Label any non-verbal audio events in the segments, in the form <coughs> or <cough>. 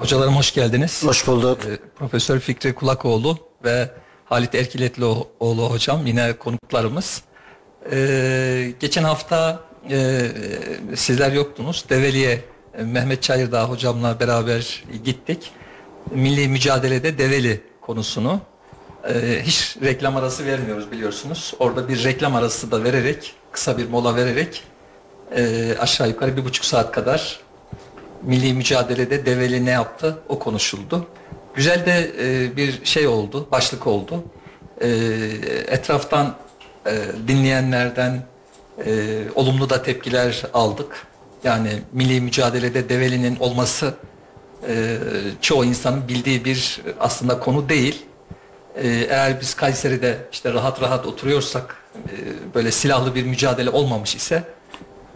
Hocalarım hoş geldiniz. Hoş bulduk. Ee, Profesör Fikri Kulakoğlu ve Halit Erkiletlioğlu hocam yine konuklarımız. Ee, geçen hafta e, sizler yoktunuz. Develi'ye e, Mehmet Çayırdağ hocamla beraber gittik. Milli mücadelede Develi konusunu e, hiç reklam arası vermiyoruz biliyorsunuz. Orada bir reklam arası da vererek, kısa bir mola vererek e, aşağı yukarı bir buçuk saat kadar milli mücadelede Develi ne yaptı o konuşuldu. Güzel de e, bir şey oldu, başlık oldu. E, etraftan e, dinleyenlerden e, olumlu da tepkiler aldık. Yani milli mücadelede Develi'nin olması e, çoğu insanın bildiği bir aslında konu değil. E, eğer biz Kayseri'de işte rahat rahat oturuyorsak e, böyle silahlı bir mücadele olmamış ise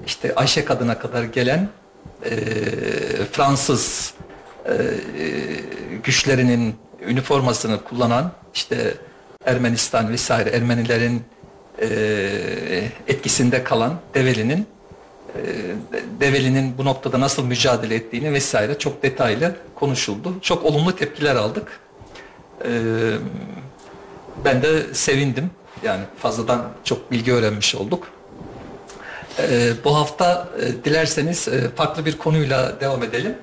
işte Ayşe kadına kadar gelen e, Fransız e, güçlerinin üniformasını kullanan işte Ermenistan vesaire Ermenilerin e, etkisinde kalan Develi'nin e, Develi'nin bu noktada nasıl mücadele ettiğini vesaire çok detaylı konuşuldu. Çok olumlu tepkiler aldık. E, ben de sevindim. Yani fazladan çok bilgi öğrenmiş olduk. Ee, bu hafta e, dilerseniz e, farklı bir konuyla devam edelim.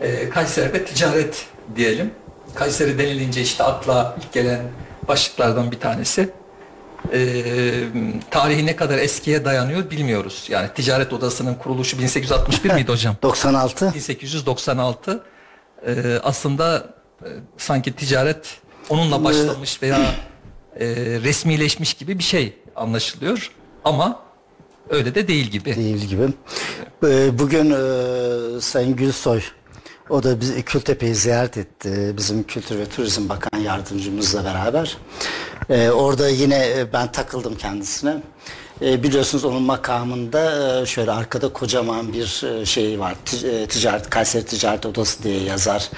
E, Kayseri'de ticaret diyelim. Kayseri denilince işte akla ilk gelen başlıklardan bir tanesi. E, tarihi ne kadar eskiye dayanıyor bilmiyoruz. Yani ticaret odasının kuruluşu 1861 miydi hocam? 96. 1896. E, aslında e, sanki ticaret onunla başlamış veya e, resmileşmiş gibi bir şey anlaşılıyor. Ama öyle de değil gibi. Değil gibi. Ee, Bugün e, Sayın Gülsoy o da biz Kültepe'yi ziyaret etti. Bizim Kültür ve Turizm Bakan Yardımcımızla beraber. Ee, orada yine e, ben takıldım kendisine. Ee, biliyorsunuz onun makamında e, şöyle arkada kocaman bir e, şey var. Ti- e, Ticaret Kayseri Ticaret Odası diye yazar.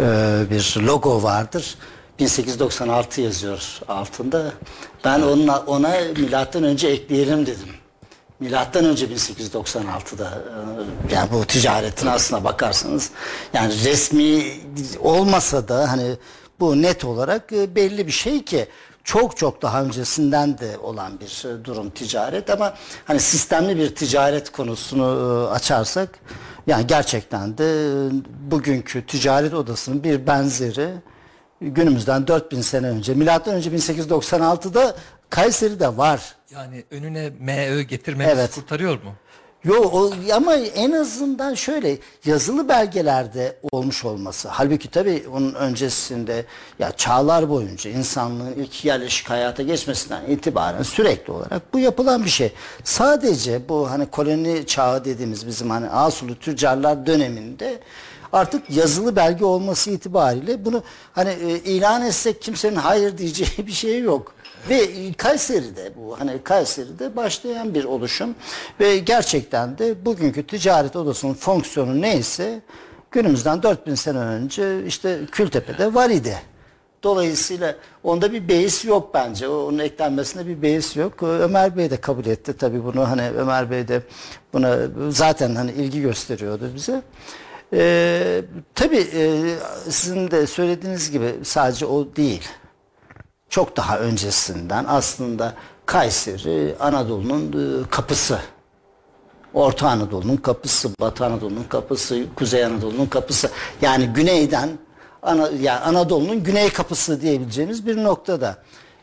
Ee, bir logo vardır. 1896 yazıyor altında. Ben onunla, ona milattan önce ekleyelim dedim. Milattan önce 1896'da e, yani bu ticaretin aslına bakarsanız yani resmi olmasa da hani bu net olarak e, belli bir şey ki çok çok daha öncesinden de olan bir e, durum ticaret ama hani sistemli bir ticaret konusunu açarsak yani gerçekten de bugünkü ticaret odasının bir benzeri günümüzden 4000 sene önce milattan önce 1896'da Kayseri'de var. Yani önüne MÖ getirmemiz Evet. kurtarıyor mu? Yo o, ama en azından şöyle yazılı belgelerde olmuş olması. Halbuki tabii onun öncesinde ya çağlar boyunca insanlığın ilk yerleşik hayata geçmesinden itibaren sürekli olarak bu yapılan bir şey. Sadece bu hani koloni çağı dediğimiz bizim hani Asulu tüccarlar döneminde artık yazılı belge olması itibariyle bunu hani e, ilan etsek kimsenin hayır diyeceği <laughs> bir şey yok. Ve Kayseri'de bu hani Kayseri'de başlayan bir oluşum ve gerçekten de bugünkü ticaret odasının fonksiyonu neyse günümüzden 4000 sene önce işte Kültepe'de var idi. Dolayısıyla onda bir beis yok bence. Onun eklenmesinde bir beis yok. Ömer Bey de kabul etti tabii bunu. Hani Ömer Bey de buna zaten hani ilgi gösteriyordu bize. Ee, tabii e, sizin de söylediğiniz gibi sadece o değil çok daha öncesinden aslında Kayseri Anadolu'nun e, kapısı. Orta Anadolu'nun kapısı, Batı Anadolu'nun kapısı, Kuzey Anadolu'nun kapısı. Yani güneyden Ana, yani Anadolu'nun güney kapısı diyebileceğimiz bir noktada.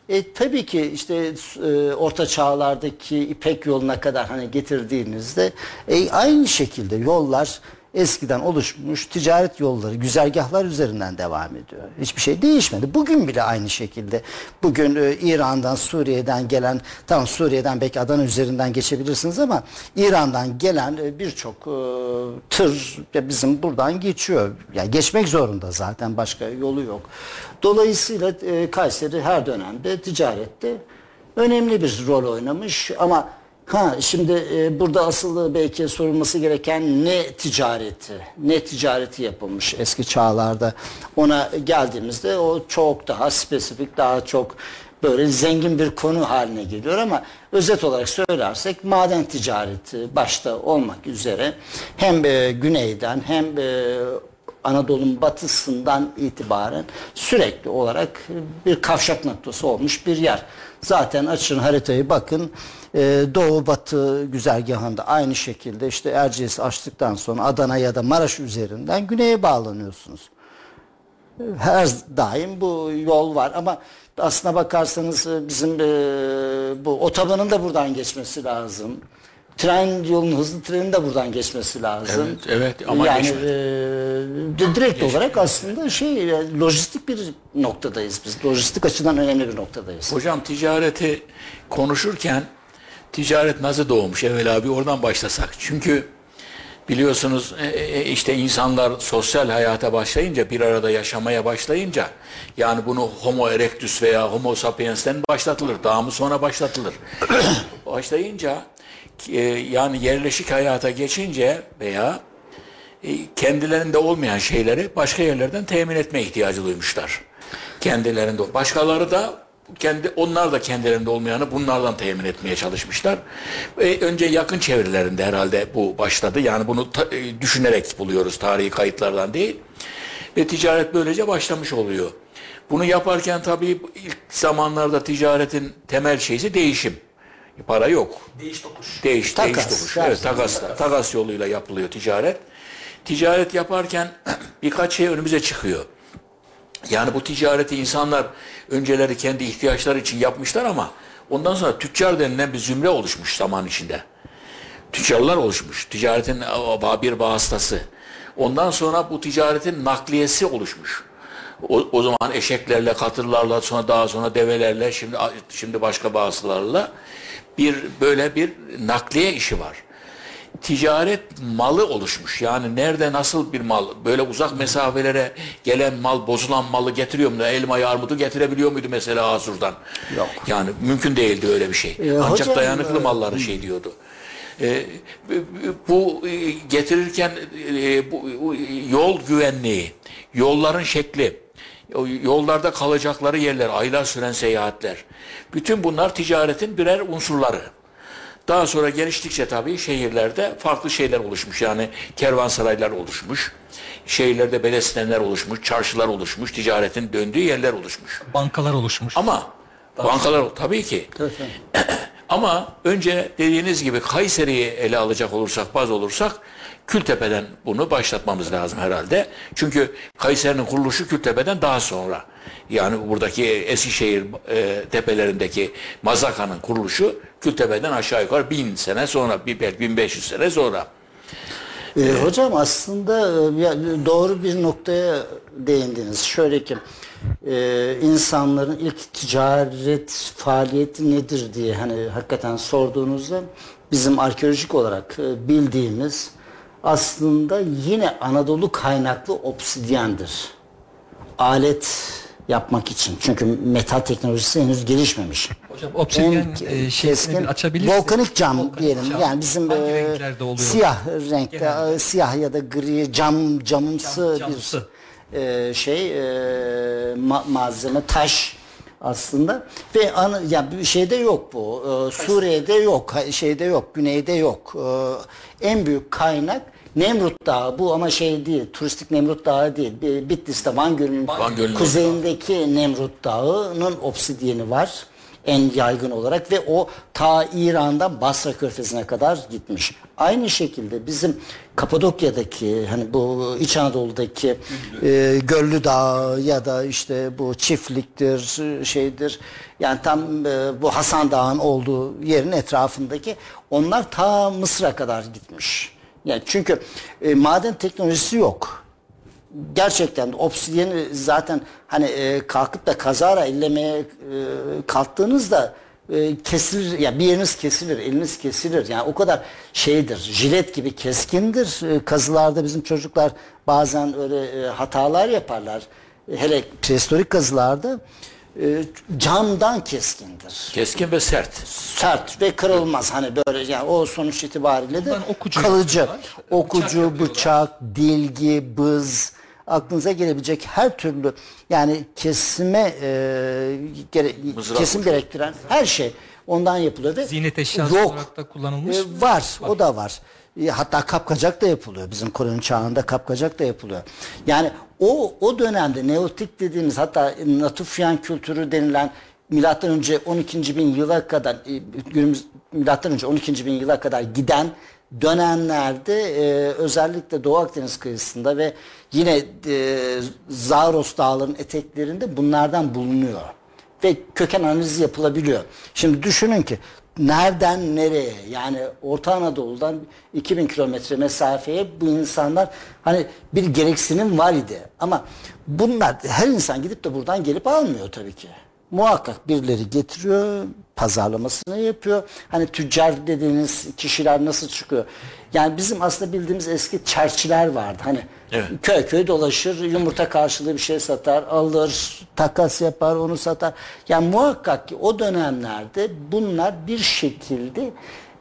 E, tabii ki işte e, orta çağlardaki İpek yoluna kadar hani getirdiğinizde e, aynı şekilde yollar eskiden oluşmuş ticaret yolları, güzergahlar üzerinden devam ediyor. Hiçbir şey değişmedi. Bugün bile aynı şekilde. Bugün e, İran'dan, Suriye'den gelen, tamam Suriye'den belki Adana üzerinden geçebilirsiniz ama İran'dan gelen e, birçok e, tır ya bizim buradan geçiyor. Yani geçmek zorunda zaten başka yolu yok. Dolayısıyla e, Kayseri her dönemde ticarette önemli bir rol oynamış ama Ha şimdi e, burada asıl belki sorulması gereken ne ticareti, ne ticareti yapılmış eski çağlarda. Ona geldiğimizde o çok daha spesifik, daha çok böyle zengin bir konu haline geliyor ama özet olarak söylersek maden ticareti başta olmak üzere hem e, güneyden hem e, Anadolu'nun batısından itibaren sürekli olarak bir kavşak noktası olmuş bir yer. Zaten açın haritayı bakın e, doğu batı güzergahında aynı şekilde işte Erciyes açtıktan sonra Adana ya da Maraş üzerinden güneye bağlanıyorsunuz. Her daim bu yol var ama aslına bakarsanız e, bizim e, bu otobanın da buradan geçmesi lazım. Tren yolunun hızlı trenin de buradan geçmesi lazım. Evet, evet ama yani geçmedi. e, direkt olarak aslında şey e, lojistik bir noktadayız biz. Lojistik açıdan önemli bir noktadayız. Hocam ticareti konuşurken ticaret nasıl doğmuş evvel abi oradan başlasak. Çünkü biliyorsunuz e, e, işte insanlar sosyal hayata başlayınca bir arada yaşamaya başlayınca yani bunu homo erectus veya homo sapiens'ten başlatılır. Daha mı sonra başlatılır. <coughs> başlayınca e, yani yerleşik hayata geçince veya e, kendilerinde olmayan şeyleri başka yerlerden temin etme ihtiyacı duymuşlar. Kendilerinde başkaları da kendi onlar da kendilerinde olmayanı bunlardan temin etmeye çalışmışlar. E, önce yakın çevrelerinde herhalde bu başladı. Yani bunu ta- e, düşünerek buluyoruz tarihi kayıtlardan değil. Ve ticaret böylece başlamış oluyor. Bunu yaparken tabii ilk zamanlarda ticaretin temel şeysi değişim. Para yok. Değiş tokuş. Değiş, Takas, değiş tokuş. Evet, zaman takas, takas yoluyla yapılıyor ticaret. Ticaret yaparken <clears throat> birkaç şey önümüze çıkıyor. Yani bu ticareti insanlar önceleri kendi ihtiyaçları için yapmışlar ama ondan sonra tüccar denilen bir zümre oluşmuş zaman içinde. Tüccarlar oluşmuş. Ticaretin o- bir vasıtası. Ondan sonra bu ticaretin nakliyesi oluşmuş. O, o zaman eşeklerle, katırlarla, sonra daha sonra develerle, şimdi şimdi başka vasıtalarla bir böyle bir nakliye işi var ticaret malı oluşmuş. Yani nerede nasıl bir mal, böyle uzak mesafelere gelen mal, bozulan malı getiriyor mu? Elmayı, armudu getirebiliyor muydu mesela Azur'dan? Yok. Yani mümkün değildi öyle bir şey. Ee, Ancak hocam, dayanıklı e, malları şey diyordu. Ee, bu e, getirirken e, bu yol güvenliği, yolların şekli, yollarda kalacakları yerler, aylar süren seyahatler. Bütün bunlar ticaretin birer unsurları. Daha sonra geliştikçe tabii şehirlerde farklı şeyler oluşmuş. Yani kervansaraylar oluşmuş. Şehirlerde belediyesler oluşmuş, çarşılar oluşmuş, ticaretin döndüğü yerler oluşmuş. Bankalar oluşmuş. Ama bankalar tabii ki. <clears throat> Ama önce dediğiniz gibi Kayseri'yi ele alacak olursak, baz olursak Kültepe'den bunu başlatmamız lazım herhalde. Çünkü Kayseri'nin kuruluşu Kültepe'den daha sonra. Yani buradaki Eskişehir e, tepelerindeki Mazaka'nın kuruluşu Kültepe'den aşağı yukarı bin sene sonra, bir belki 1500 sene sonra. Ee, hocam aslında e, ya, doğru bir noktaya değindiniz. Şöyle ki e, insanların ilk ticaret faaliyeti nedir diye hani hakikaten sorduğunuzda bizim arkeolojik olarak e, bildiğimiz aslında yine Anadolu kaynaklı obsidyendir. Alet yapmak için. Çünkü metal teknolojisi henüz gelişmemiş. Hocam obsidyen En e, şeysini bir açabilirsiniz. Volkanik cam Volkanik diyelim. cam. Yani bizim e, renklerde oluyor? siyah renkte, Genelde. e, siyah ya da gri cam camımsı, Cam- camsı. bir e, şey e, ma- malzeme taş aslında ve ana, ya bir şeyde yok bu. E, Suriye'de yok, şeyde yok, güneyde yok. E, en büyük kaynak Nemrut Dağı bu ama şey değil, turistik Nemrut Dağı değil. Bir- Bitlis'te Van Gölü'nün Van Gölü'nün kuzeyindeki Nemrut Dağı'nın obsidiyeni var en yaygın olarak ve o ta İran'dan Basra Körfezi'ne kadar gitmiş. Aynı şekilde bizim Kapadokya'daki hani bu İç Anadolu'daki e, Göllü Dağı ya da işte bu çiftliktir şeydir yani tam e, bu Hasan Dağı'nın olduğu yerin etrafındaki onlar ta Mısır'a kadar gitmiş. Yani çünkü e, maden teknolojisi yok gerçekten obsidiyeni zaten hani e, kalkıp da kazara ellemeye e, kalktığınızda e, kesilir ya bir yeriniz kesilir, eliniz kesilir. Yani o kadar şeydir. Jilet gibi keskindir. E, kazılarda bizim çocuklar bazen öyle e, hatalar yaparlar. E, hele prehistorik kazılarda e, camdan keskindir. Keskin ve sert. Sert ve kırılmaz hani böyle yani o sonuç itibariyle de Bundan okucu kalıcı. yapıyorlar. Bıçak Okucu, yapıyorlar. bıçak, dilgi, bız aklınıza gelebilecek her türlü yani kesime e, gere- Mızrak kesim ucu. gerektiren her şey ondan yapılıyor ve Ziynet eşyası yok. olarak da kullanılmış. E, var, o da var. E, Hatta kapkacak da yapılıyor. Bizim koloni çağında kapkacak da yapılıyor. Yani o o dönemde neotik dediğimiz hatta Natufyan kültürü denilen milattan önce 12. bin yıla kadar e, günümüz milattan önce 12. bin yıla kadar giden dönemlerde e, özellikle Doğu Akdeniz kıyısında ve yine e, Zaros dağlarının eteklerinde bunlardan bulunuyor. Ve köken analizi yapılabiliyor. Şimdi düşünün ki nereden nereye yani Orta Anadolu'dan 2000 kilometre mesafeye bu insanlar hani bir gereksinim var idi. Ama bunlar her insan gidip de buradan gelip almıyor tabii ki. Muhakkak birileri getiriyor, pazarlamasını yapıyor. Hani tüccar dediğiniz kişiler nasıl çıkıyor? Yani bizim aslında bildiğimiz eski çerçiler vardı. Hani Evet. köy köy dolaşır, yumurta karşılığı bir şey satar, alır, takas yapar, onu satar. Yani muhakkak ki o dönemlerde bunlar bir şekilde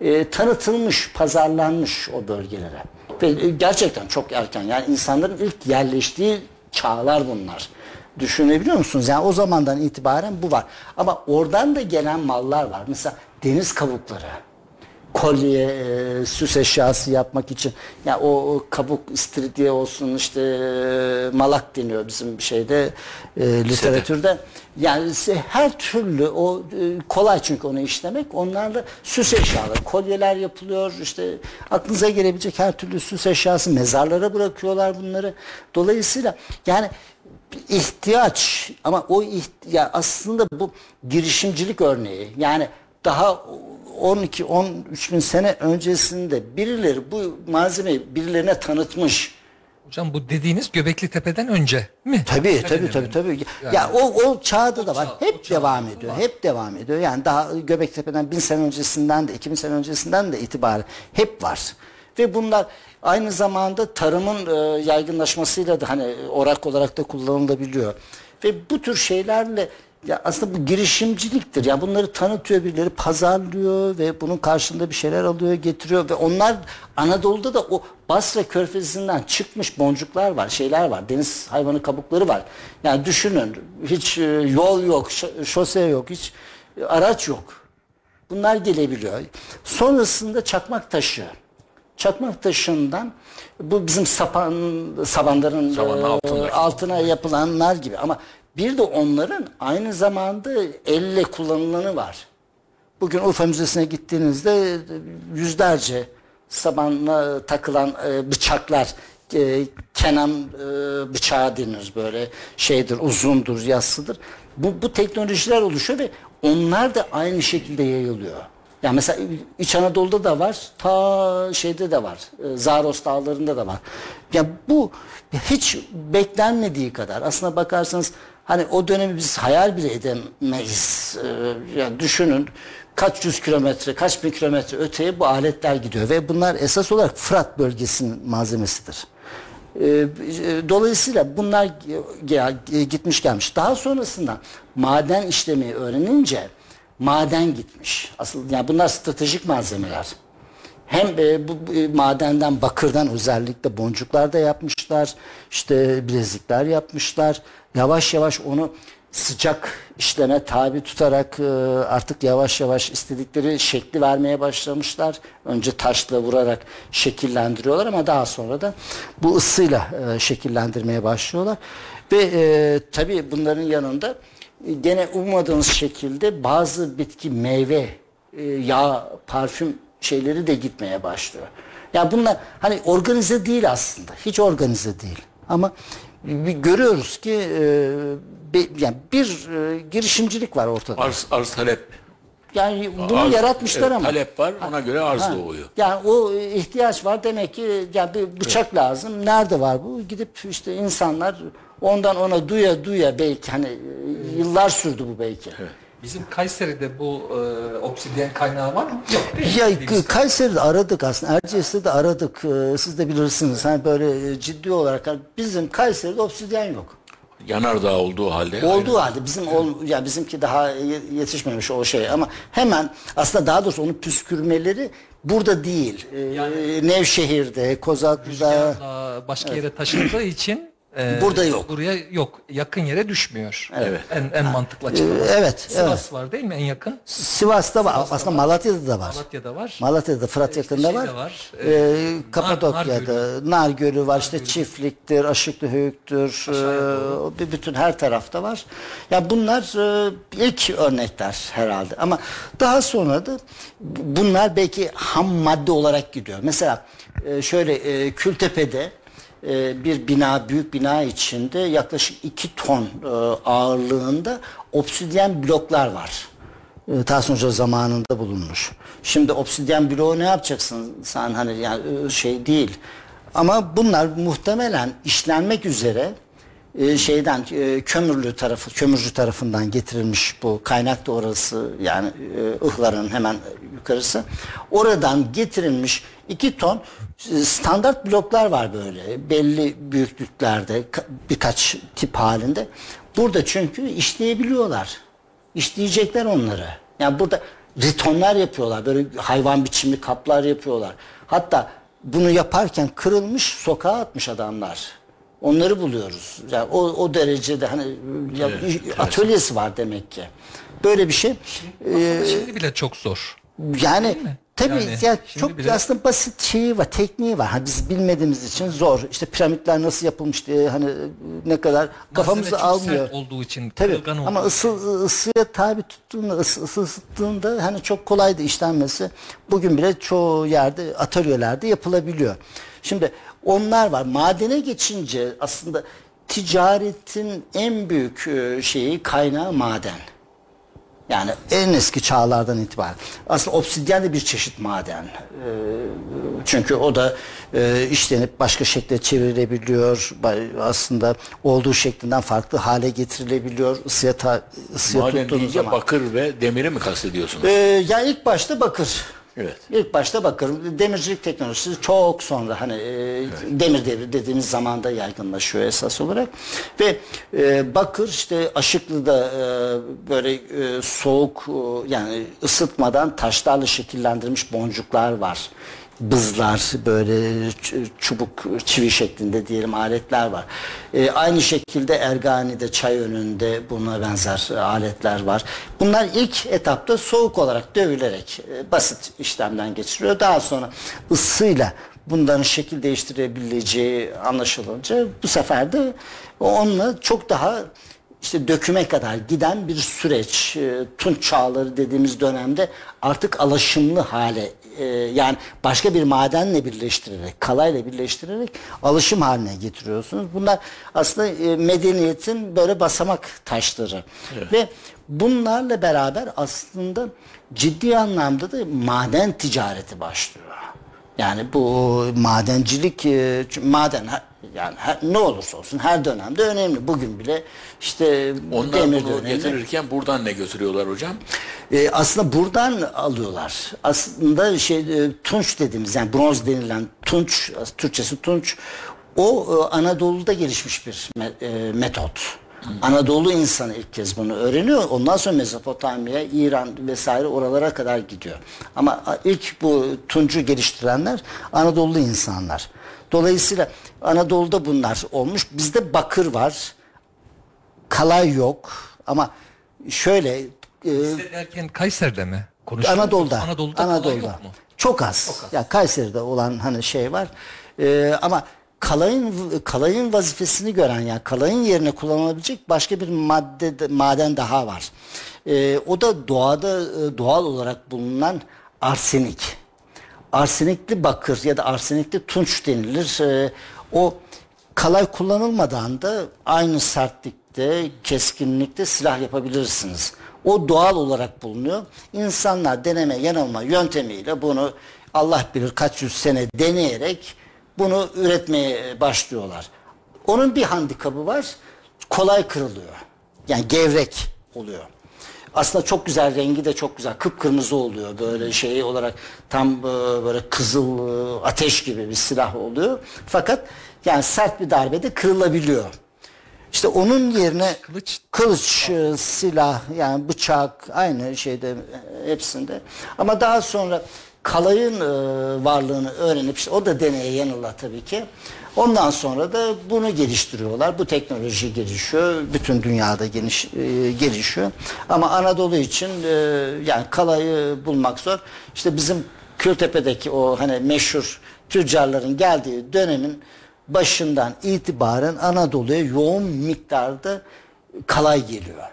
e, tanıtılmış, pazarlanmış o bölgelere. Ve e, gerçekten çok erken. Yani insanların ilk yerleştiği çağlar bunlar. Düşünebiliyor musunuz? Yani o zamandan itibaren bu var. Ama oradan da gelen mallar var. Mesela deniz kabukları kolye, e, süs eşyası yapmak için ya o, o kabuk istiridye olsun işte e, malak deniyor bizim şeyde e, literatürde. Yani her türlü o e, kolay çünkü onu işlemek. Onlarla süs eşyaları, kolyeler yapılıyor. işte aklınıza gelebilecek her türlü süs eşyası mezarlara bırakıyorlar bunları. Dolayısıyla yani ihtiyaç ama o iht- ya aslında bu girişimcilik örneği. Yani daha 12-13 bin sene öncesinde birileri bu malzemeyi birilerine tanıtmış. Hocam bu dediğiniz Göbekli Tepe'den önce mi? Tabii tabii tabii tabii. Yani- ya o o çağda da var. çağ- hep o çağda devam ediyor. var. Hep devam ediyor. Yani daha Göbektepe'den bin sene öncesinden de 2000 sene öncesinden de itibaren hep var. Ve bunlar aynı zamanda tarımın e, yaygınlaşmasıyla da hani orak olarak da kullanılabiliyor. Ve bu tür şeylerle ya aslında bu girişimciliktir. Ya bunları tanıtıyor birileri, pazarlıyor ve bunun karşılığında bir şeyler alıyor, getiriyor ve onlar Anadolu'da da o Basra Körfezi'nden çıkmış boncuklar var, şeyler var. Deniz hayvanı kabukları var. Yani düşünün hiç e, yol yok, şo- şose yok, hiç e, araç yok. Bunlar gelebiliyor. Sonrasında çakmak taşı. Çakmak taşından bu bizim sapan sabanların Sabanın e, altına yapılanlar gibi ama bir de onların aynı zamanda elle kullanılanı var. Bugün Urfa Müzesi'ne gittiğinizde yüzlerce sabanla takılan e, bıçaklar e, kenan e, bıçağı denir böyle şeydir uzundur yassıdır. Bu, bu teknolojiler oluşuyor ve onlar da aynı şekilde yayılıyor. Yani mesela İç Anadolu'da da var, ta şeyde de var, e, Zaros dağlarında da var. Ya bu hiç beklenmediği kadar aslına bakarsanız hani o dönemi biz hayal bile edemeyiz. E, yani düşünün kaç yüz kilometre, kaç bin kilometre öteye bu aletler gidiyor ve bunlar esas olarak Fırat bölgesinin malzemesidir. Ee, e, Dolayısıyla bunlar gitmiş gelmiş. Daha sonrasında maden işlemeyi öğrenince maden gitmiş. Asıl yani bunlar stratejik malzemeler. Hem e, bu e, madenden bakırdan özellikle boncuklar da yapmışlar. işte bilezikler yapmışlar. Yavaş yavaş onu sıcak işleme tabi tutarak e, artık yavaş yavaş istedikleri şekli vermeye başlamışlar. Önce taşla vurarak şekillendiriyorlar ama daha sonra da bu ısıyla e, şekillendirmeye başlıyorlar. Ve e, tabii bunların yanında gene ummadığınız şekilde bazı bitki meyve, e, yağ, parfüm şeyleri de gitmeye başlıyor. Ya bunlar hani organize değil aslında. Hiç organize değil. Ama görüyoruz ki e, bir, yani bir e, girişimcilik var ortada. Arz, arz talep. Yani bunu Arz- yaratmışlar evet, ama. Talep var ona göre arz Ha, doğuyor. Yani o ihtiyaç var demek ki ya bir bıçak lazım. Nerede var bu? Gidip işte insanlar ondan ona duya duya belki hani e, yıllar sürdü bu belki. Bizim Kayseri'de bu e, obsidyen kaynağı var mı? Yok değil? Ya Kayseri'de aradık aslında. Erciyes'te de aradık. Ee, Siz de bilirsiniz. Hani böyle e, ciddi olarak hani bizim Kayseri'de obsidyen yok. Yanardağ olduğu halde. Olduğu halde bizim ol, ya bizimki daha ye- yetişmemiş o şey ama hemen aslında daha doğrusu onun püskürmeleri burada değil. Ee, Nevşehir'de, Kozaklı'da Rüzgarla başka yere taşındığı için Ee, Burada yok. Buraya yok. Yakın yere düşmüyor. Evet. En, en mantıklı açıklaması. Ee, evet, Sivas var değil mi en yakın? Sivas'ta var. Aslında Malatya'da da var. Malatya'da var. Malatya'da Fırat İşte yakında şey var. var. Ee, Kapadokya'da Nar, Gölü var. işte Çiftlik'tir, Aşıklı Höyük'tür. bir bütün her tarafta var. Ya bunlar e, ilk örnekler herhalde. Ama daha sonra da bunlar belki ham madde olarak gidiyor. Mesela e, şöyle e, Kültepe'de e, bir bina, büyük bina içinde yaklaşık 2 ton e, ağırlığında obsidyen bloklar var. E, Tahsin Hoca zamanında bulunmuş. Şimdi obsidyen bloğu ne yapacaksın sen hani yani e, şey değil. Ama bunlar muhtemelen işlenmek üzere e, şeyden e, kömürlü tarafı kömürcü tarafından getirilmiş bu kaynak da orası yani e, ıhların hemen yukarısı. Oradan getirilmiş iki ton standart bloklar var böyle belli büyüklüklerde ka- birkaç tip halinde. Burada çünkü işleyebiliyorlar. İşleyecekler onları. Yani burada ritonlar yapıyorlar. Böyle hayvan biçimli kaplar yapıyorlar. Hatta bunu yaparken kırılmış sokağa atmış adamlar. Onları buluyoruz. Yani o, o derecede hani ya, atölyesi var demek ki. Böyle bir şey. Ee, Şimdi bile çok zor. yani mi? tabii Yani şimdi çok bile- aslında basit şeyi var, tekniği var. Hani biz bilmediğimiz için zor. İşte piramitler nasıl yapılmış diye hani ne kadar kafamızı Malzeme çok almıyor. sert olduğu için, Tabii kırılgan ama olduğu ısı, ısıya tabi tuttuğunda, ısı, ısı ısıttığında hani çok kolaydı işlenmesi. Bugün bile çoğu yerde atölyelerde yapılabiliyor. Şimdi onlar var. Madene geçince aslında ticaretin en büyük e, şeyi kaynağı maden. Yani en eski çağlardan itibaren. Aslında obsidyen de bir çeşit maden. Ee, çünkü o da e, işlenip başka şekle çevrilebiliyor. Aslında olduğu şeklinden farklı hale getirilebiliyor. Isıya, ta, ısıya Maden tuttuğunuz zaman. bakır ve demiri mi kastediyorsunuz? Ee, ya ilk başta bakır. Evet. İlk başta bakır. Demircilik teknolojisi çok sonra hani e, demir devri dediğimiz zamanda yaygınlaşıyor esas olarak. Ve e, bakır işte Aşıklı'da e, böyle e, soğuk e, yani ısıtmadan taşlarla şekillendirilmiş boncuklar var. Bızlar böyle çubuk çivi şeklinde diyelim aletler var. E, aynı şekilde Ergani'de çay önünde buna benzer aletler var. Bunlar ilk etapta soğuk olarak dövülerek e, basit işlemden geçiriyor. Daha sonra ısıyla bunların şekil değiştirebileceği anlaşılınca bu sefer de onunla çok daha işte döküme kadar giden bir süreç. E, Tunç çağları dediğimiz dönemde artık alaşımlı hale e, yani başka bir madenle birleştirerek, kalayla birleştirerek alışım haline getiriyorsunuz. Bunlar aslında e, medeniyetin böyle basamak taşları. Ve bunlarla beraber aslında ciddi anlamda da maden ticareti başlıyor. Yani bu madencilik maden yani her- ne olursa olsun her dönemde önemli. Bugün bile işte Onlar demir de bunu önemli. getirirken buradan ne götürüyorlar hocam? E, aslında buradan alıyorlar. Aslında şey e, tunç dediğimiz yani bronz denilen tunç, Türkçesi tunç o e, Anadolu'da gelişmiş bir me- e, metot. Anadolu insanı ilk kez bunu öğreniyor. Ondan sonra Mezopotamya, İran vesaire oralara kadar gidiyor. Ama ilk bu tuncu geliştirenler Anadolu insanlar. Dolayısıyla Anadolu'da bunlar olmuş. Bizde bakır var. Kalay yok. Ama şöyle e, Bizde derken Kayseri'de mi? Konuşuyoruz? Anadolu'da. Anadolu'da, Anadolu'da. kolay yok mu? Çok az. Ya Kayseri'de olan hani şey var. Ee, ama kalayın kalayın vazifesini gören yani kalayın yerine kullanılabilecek başka bir madde maden daha var. Ee, o da doğada e, doğal olarak bulunan arsenik. Arsenikli bakır ya da arsenikli tunç denilir. Ee, o kalay kullanılmadan da aynı sertlikte, keskinlikte silah yapabilirsiniz. O doğal olarak bulunuyor. İnsanlar deneme yanılma yöntemiyle bunu Allah bilir kaç yüz sene deneyerek bunu üretmeye başlıyorlar. Onun bir handikabı var. Kolay kırılıyor. Yani gevrek oluyor. Aslında çok güzel rengi de çok güzel. Kıpkırmızı oluyor böyle şey olarak tam e, böyle kızıl e, ateş gibi bir silah oluyor. Fakat yani sert bir darbede kırılabiliyor. İşte onun yerine Kılıç. kılıç, e, silah yani bıçak aynı şeyde hepsinde. Ama daha sonra kalayın e, varlığını öğrenip işte o da deneye yanıla tabii ki. Ondan sonra da bunu geliştiriyorlar. Bu teknoloji gelişiyor. Bütün dünyada geniş e, gelişiyor. Ama Anadolu için e, yani kalayı bulmak zor. İşte bizim Kültepe'deki o hani meşhur tüccarların geldiği dönemin başından itibaren Anadolu'ya yoğun miktarda kalay geliyor.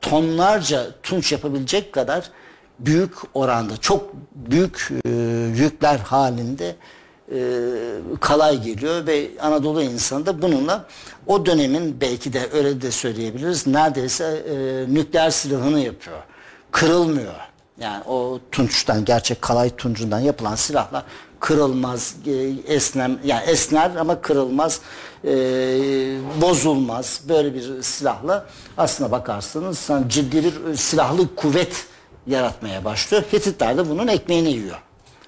Tonlarca tunç yapabilecek kadar büyük oranda çok büyük e, yükler halinde e, kalay geliyor ve Anadolu insanı da bununla o dönemin belki de öyle de söyleyebiliriz neredeyse e, nükleer silahını yapıyor. Kırılmıyor. Yani o tunçtan gerçek kalay tuncundan yapılan silahlar kırılmaz, e, esnem yani esner ama kırılmaz, e, bozulmaz. Böyle bir silahla aslına bakarsanız ciddi bir silahlı kuvvet yaratmaya başlıyor. Hititler de bunun ekmeğini yiyor.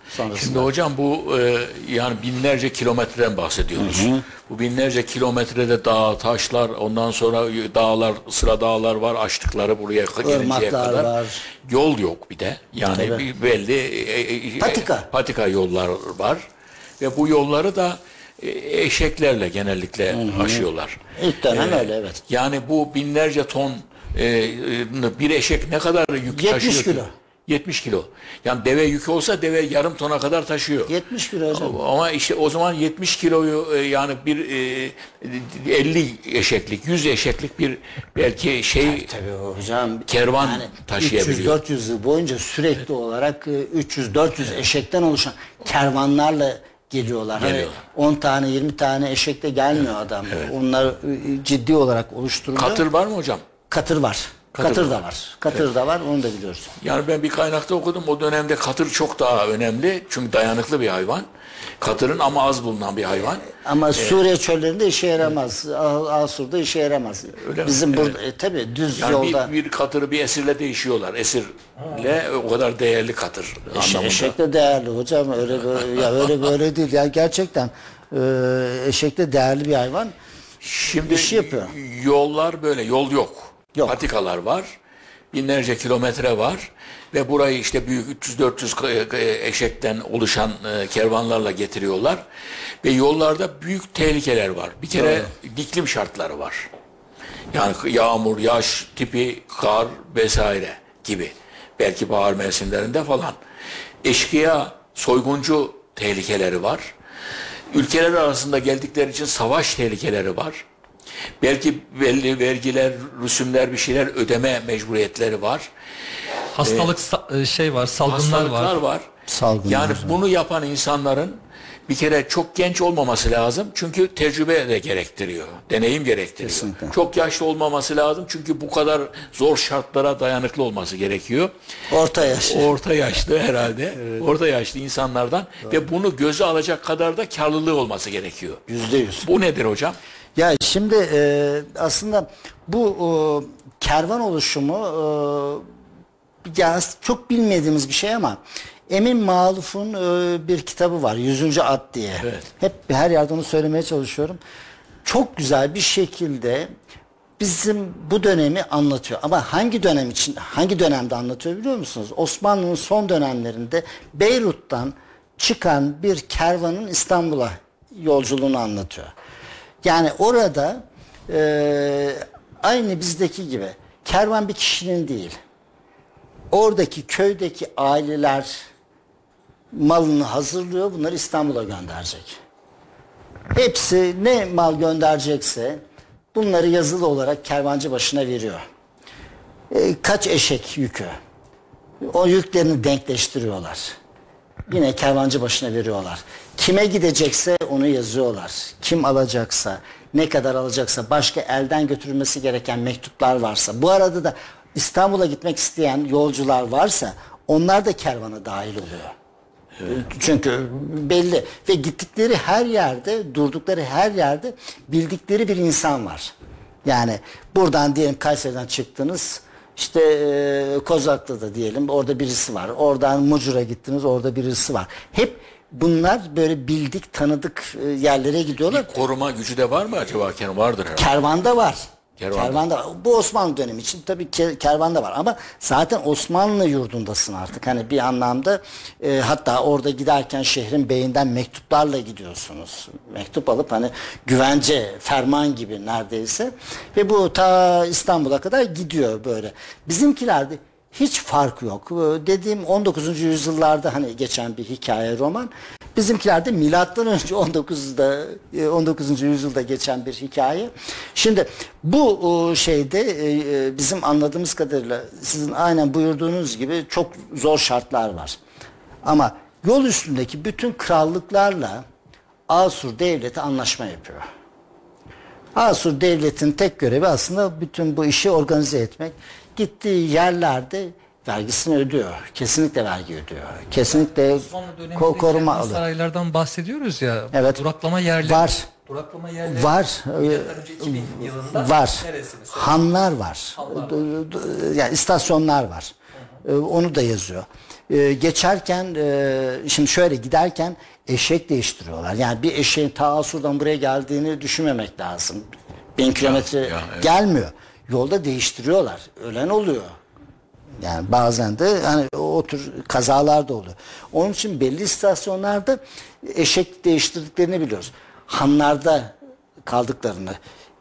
Sonrasında. Şimdi hocam bu e, yani binlerce kilometreden bahsediyoruz. Hı hı. Bu binlerce kilometrede dağ, taşlar, ondan sonra dağlar, sıra dağlar var, açtıkları buraya gelinceye kadar. var. Yol yok bir de. Yani Tabii. belli e, e, patika. patika yollar var. Ve bu yolları da e, eşeklerle genellikle hı hı. aşıyorlar. İlk dönem ee, öyle evet. Yani bu binlerce ton e, bir eşek ne kadar yük 70 taşıyor? 70 kilo. 70 kilo. Yani deve yükü olsa deve yarım tona kadar taşıyor. 70 kilo hocam. Ama işte o zaman 70 kiloyu e, yani bir 50 e, eşeklik, 100 eşeklik bir belki şey tabii, tabii hocam kervan yani taşıyabiliyor. 300-400 yıl boyunca sürekli evet. olarak 300-400 evet. eşekten oluşan kervanlarla geliyorlar. Hani 10 tane 20 tane eşekte gelmiyor evet. adam. Evet. Onlar ciddi olarak oluşturuluyor. Katır var mı hocam? Katır var. Katır, katır da var. Katır evet. da var. Onu da biliyoruz. Yani ben bir kaynakta okudum. O dönemde katır çok daha önemli. Çünkü dayanıklı bir hayvan. Katırın ama az bulunan bir hayvan. Ama ee, Suriye çöllerinde işe yaramaz. Evet. Asur'da işe yaramaz. Öyle Bizim mi? burada evet. e, tabii düz yani yolda. Bir, bir katırı bir esirle değişiyorlar. Esirle ha. o kadar değerli katır Eşe, Eşek de değerli hocam. Öyle böyle, ya öyle böyle değil. Yani gerçekten e, eşek de değerli bir hayvan. Şimdi iş yapıyor. Yollar böyle. Yol yok. Yok. Patikalar var. Binlerce kilometre var ve burayı işte büyük 300-400 e, eşekten oluşan e, kervanlarla getiriyorlar ve yollarda büyük tehlikeler var. Bir kere evet. iklim şartları var. Yani yağmur, yaş tipi, kar vesaire gibi. Belki bahar mevsimlerinde falan. Eşkıya, soyguncu tehlikeleri var. Ülkeler arasında geldikleri için savaş tehlikeleri var. Belki belli vergiler, rüsümler bir şeyler ödeme mecburiyetleri var. Hastalık ee, şey var, salgınlar hastalıklar var. var. Salgınlar. Yani bunu yapan insanların bir kere çok genç olmaması lazım. Çünkü tecrübe de gerektiriyor. Deneyim gerektiriyor. Kesinlikle. Çok yaşlı olmaması lazım. Çünkü bu kadar zor şartlara dayanıklı olması gerekiyor. Orta yaşlı. Orta yaşlı herhalde. <laughs> evet. Orta yaşlı insanlardan Doğru. ve bunu göze alacak kadar da karlılığı olması gerekiyor. Yüzde yüz. Bu nedir hocam? Ya şimdi e, aslında bu e, kervan oluşumu e, ya çok bilmediğimiz bir şey ama Emin Maluf'un e, bir kitabı var. Yüzüncü At diye. Evet. Hep her yerde onu söylemeye çalışıyorum. Çok güzel bir şekilde bizim bu dönemi anlatıyor. Ama hangi dönem için, hangi dönemde anlatıyor biliyor musunuz? Osmanlı'nın son dönemlerinde Beyrut'tan çıkan bir kervanın İstanbul'a yolculuğunu anlatıyor. Yani orada e, aynı bizdeki gibi kervan bir kişinin değil. Oradaki köydeki aileler malını hazırlıyor. Bunları İstanbul'a gönderecek. Hepsi ne mal gönderecekse bunları yazılı olarak kervancı başına veriyor. E, kaç eşek yükü. O yüklerini denkleştiriyorlar. Yine kervancı başına veriyorlar. Kime gidecekse onu yazıyorlar. Kim alacaksa, ne kadar alacaksa, başka elden götürülmesi gereken mektuplar varsa. Bu arada da İstanbul'a gitmek isteyen yolcular varsa onlar da kervana dahil oluyor. Evet. Çünkü belli ve gittikleri her yerde, durdukları her yerde bildikleri bir insan var. Yani buradan diyelim Kayseri'den çıktınız, işte e, Kozaklı'da diyelim orada birisi var. Oradan Mucur'a gittiniz orada birisi var. Hep bunlar böyle bildik tanıdık e, yerlere gidiyorlar. Bir koruma gücü de var mı acaba? Vardır herhalde. Kervanda var. Kervanda. Kervanda. Bu Osmanlı dönemi için tabii ke- kervanda var ama zaten Osmanlı yurdundasın artık. Hani bir anlamda e, hatta orada giderken şehrin beyinden mektuplarla gidiyorsunuz. Mektup alıp hani güvence, ferman gibi neredeyse ve bu ta İstanbul'a kadar gidiyor böyle. Bizimkilerde hiç fark yok. Ee, Dediğim 19. yüzyıllarda hani geçen bir hikaye roman. Bizimkilerde milattan önce 19'da e, 19. yüzyılda geçen bir hikaye. Şimdi bu o, şeyde e, e, bizim anladığımız kadarıyla sizin aynen buyurduğunuz gibi çok zor şartlar var. Ama yol üstündeki bütün krallıklarla Asur devleti anlaşma yapıyor. Asur devletin tek görevi aslında bütün bu işi organize etmek. Gittiği yerlerde vergisini ödüyor. Kesinlikle vergi ödüyor. Kesinlikle ko- koruma alıyor. saraylardan bahsediyoruz ya. Evet. Duraklama yerleri. Var. Duraklama yerleri. Var. 2000 yılında Var. neresi mesela? Hanlar var. Hanlar d- Yani istasyonlar var. Ee, Onu da yazıyor. Ee, Geçerken e, şimdi şöyle giderken eşek değiştiriyorlar. Yani bir eşeğin ta Asur'dan buraya geldiğini düşünmemek lazım. Bin kilometre ya, evet. gelmiyor. Yolda değiştiriyorlar. Ölen oluyor. Yani bazen de hani o tür kazalar da oluyor. Onun için belli istasyonlarda eşek değiştirdiklerini biliyoruz. Hanlarda kaldıklarını,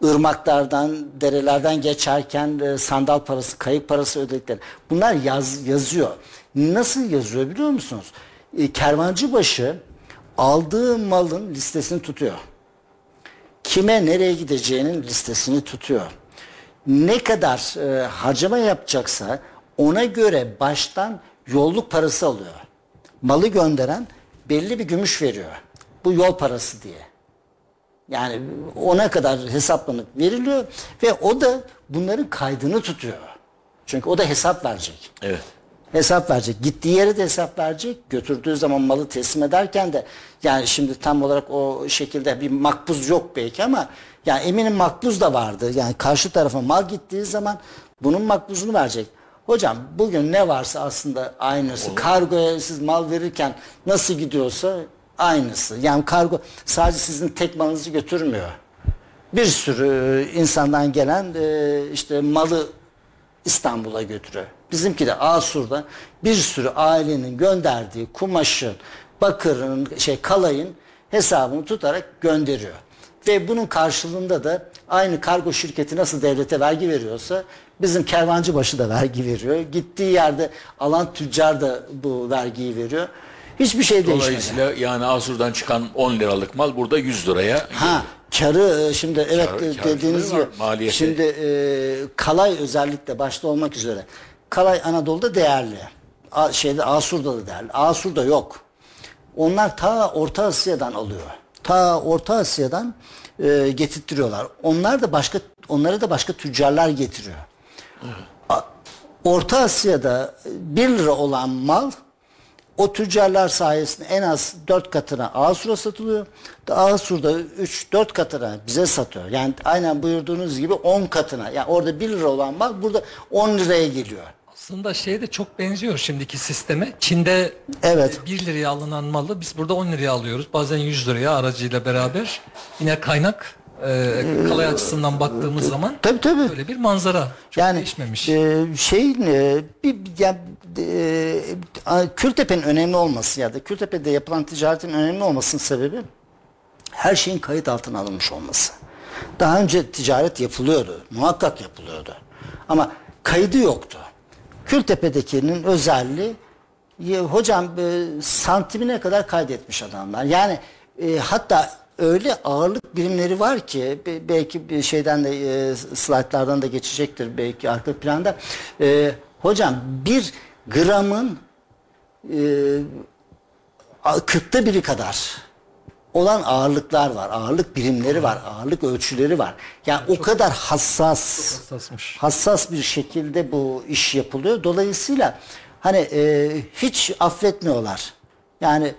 ırmaklardan, derelerden geçerken e, sandal parası, kayık parası ödediklerini. Bunlar yaz, yazıyor. Nasıl yazıyor biliyor musunuz? E, kervancıbaşı aldığı malın listesini tutuyor kime nereye gideceğinin listesini tutuyor. Ne kadar e, harcama yapacaksa ona göre baştan yolluk parası alıyor. Malı gönderen belli bir gümüş veriyor. Bu yol parası diye. Yani ona kadar hesaplanıp veriliyor ve o da bunların kaydını tutuyor. Çünkü o da hesap verecek Evet. Hesap verecek. Gittiği yere de hesap verecek. Götürdüğü zaman malı teslim ederken de yani şimdi tam olarak o şekilde bir makbuz yok belki ama yani eminim makbuz da vardı. Yani karşı tarafa mal gittiği zaman bunun makbuzunu verecek. Hocam bugün ne varsa aslında aynısı. Kargoya siz mal verirken nasıl gidiyorsa aynısı. Yani kargo sadece sizin tek malınızı götürmüyor. Bir sürü insandan gelen e, işte malı İstanbul'a götürüyor. Bizimki de Asur'da bir sürü ailenin gönderdiği kumaşın, bakırın, şey kalayın hesabını tutarak gönderiyor. Ve bunun karşılığında da aynı kargo şirketi nasıl devlete vergi veriyorsa bizim kervancı başı da vergi veriyor. Gittiği yerde alan tüccar da bu vergiyi veriyor. Hiçbir şey değişmedi. Dolayısıyla yani Asur'dan çıkan 10 liralık mal burada 100 liraya Ha karı e, şimdi evet Kar- karşılığı dediğiniz gibi maliyeti. şimdi e, kalay özellikle başta olmak üzere kalay Anadolu'da değerli. A, şeyde Asur'da da değerli. Asur'da yok. Onlar ta Orta Asya'dan alıyor. Ta Orta Asya'dan e, getirtiyorlar. Onlar da başka onları da başka tüccarlar getiriyor. A- Orta Asya'da 1 lira olan mal o tüccarlar sayesinde en az 4 katına Asur'a satılıyor. Asur'da 3-4 katına bize satıyor. Yani aynen buyurduğunuz gibi 10 katına. Yani orada 1 lira olan mal burada 10 liraya geliyor. Aslında şeye de çok benziyor şimdiki sisteme. Çin'de Evet. e, 1 liraya alınan malı biz burada 10 liraya alıyoruz. Bazen 100 liraya aracıyla beraber. Yine kaynak e, kalay açısından baktığımız zaman Tabii tabii. böyle bir manzara. Çok yani değişmemiş. e, şeyin e, bir yani, e, Kültepe'nin önemli olması ya da Kültepe'de yapılan ticaretin önemli olmasının sebebi her şeyin kayıt altına alınmış olması. Daha önce ticaret yapılıyordu. Muhakkak yapılıyordu. Ama kaydı yoktu. Kültepe'dekinin özelliği ya, hocam e, santimine kadar kaydetmiş adamlar. Yani e, hatta öyle ağırlık birimleri var ki be- belki bir şeyden de e, slaytlardan da geçecektir belki arka planda. E, hocam bir gramın e, kırkta biri kadar olan ağırlıklar var. Ağırlık birimleri var. Ağırlık ölçüleri var. Yani o kadar hassas hassas bir şekilde bu iş yapılıyor. Dolayısıyla hani e, hiç affetmiyorlar. Yani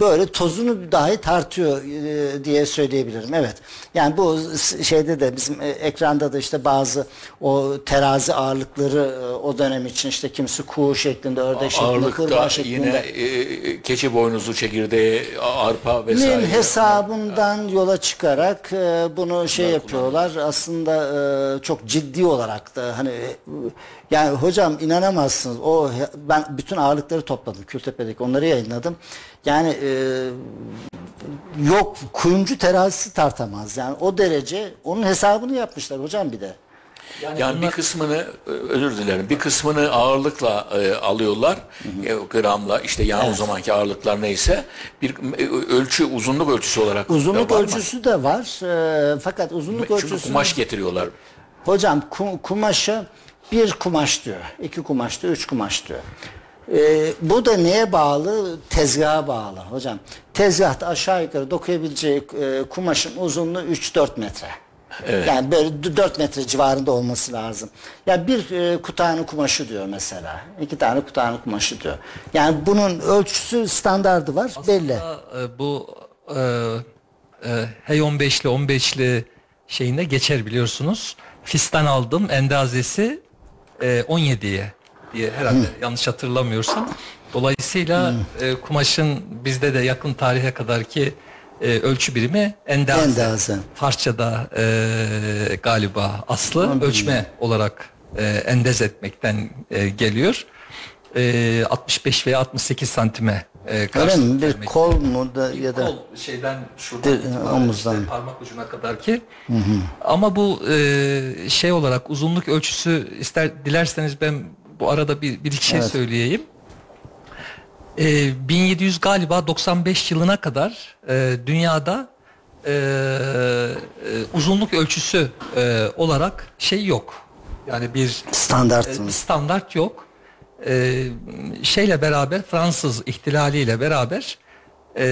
böyle tozunu dahi tartıyor e, diye söyleyebilirim. Evet. Yani bu şeyde de bizim e, ekranda da işte bazı o terazi ağırlıkları e, o dönem için işte kimisi kuğu şeklinde, ördek şeklinde, kurbağa şeklinde. Yine e, keçi boynuzu çekirdeği, arpa vesaire. Nin hesabından yola çıkarak e, bunu şey Bunlar yapıyorlar. Aslında e, çok ciddi olarak da hani yani hocam inanamazsınız. O ben bütün ağırlıkları topladım Kültepe'deki. Onları yayınladım. Yani e, yok kuyumcu terazisi tartamaz. Yani o derece onun hesabını yapmışlar hocam bir de. Yani, yani bunlar... bir kısmını özür dilerim. Bir kısmını ağırlıkla e, alıyorlar. Hı hı. E, gramla işte yani evet. o zamanki ağırlıklar neyse bir e, ölçü uzunluk ölçüsü olarak uzunluk ölçüsü mı? de var. E, fakat uzunluk Çünkü ölçüsü kumaş getiriyorlar. Hocam kumaşa bir kumaş diyor, iki kumaş diyor, üç kumaş diyor. Ee, bu da neye bağlı? Tezgaha bağlı hocam. Tezgahta aşağı yukarı dokuyabileceği e, kumaşın uzunluğu 3-4 metre. Evet. Yani böyle 4 metre civarında olması lazım. Ya yani bir e, kutanın kumaşı diyor mesela. iki tane kutanın kumaşı diyor. Yani bunun ölçüsü standardı var Aslında, belli. E, bu e, e, H15'li 15'li şeyinde geçer biliyorsunuz. Fistan aldım endazesi e, 17'ye diye herhalde Hı. yanlış hatırlamıyorsam. Dolayısıyla e, kumaşın bizde de yakın tarihe kadar ki e, ölçü birimi endaze. endaze. Farsçada e, galiba aslı Hı. ölçme olarak e, endez etmekten e, geliyor. E, 65 veya 68 santime e, Öyle mi? Bir kol mu da ya da kol şeyden şuradan de, omuzdan işte parmak ucuna kadar ki. Hı hı. Ama bu e, şey olarak uzunluk ölçüsü ister dilerseniz ben bu arada bir, bir iki şey evet. söyleyeyim. E, 1700 galiba 95 yılına kadar e, dünyada e, e, uzunluk ölçüsü e, olarak şey yok. Yani bir standart e, standart yok. E, şeyle beraber Fransız ihtilaliyle beraber e,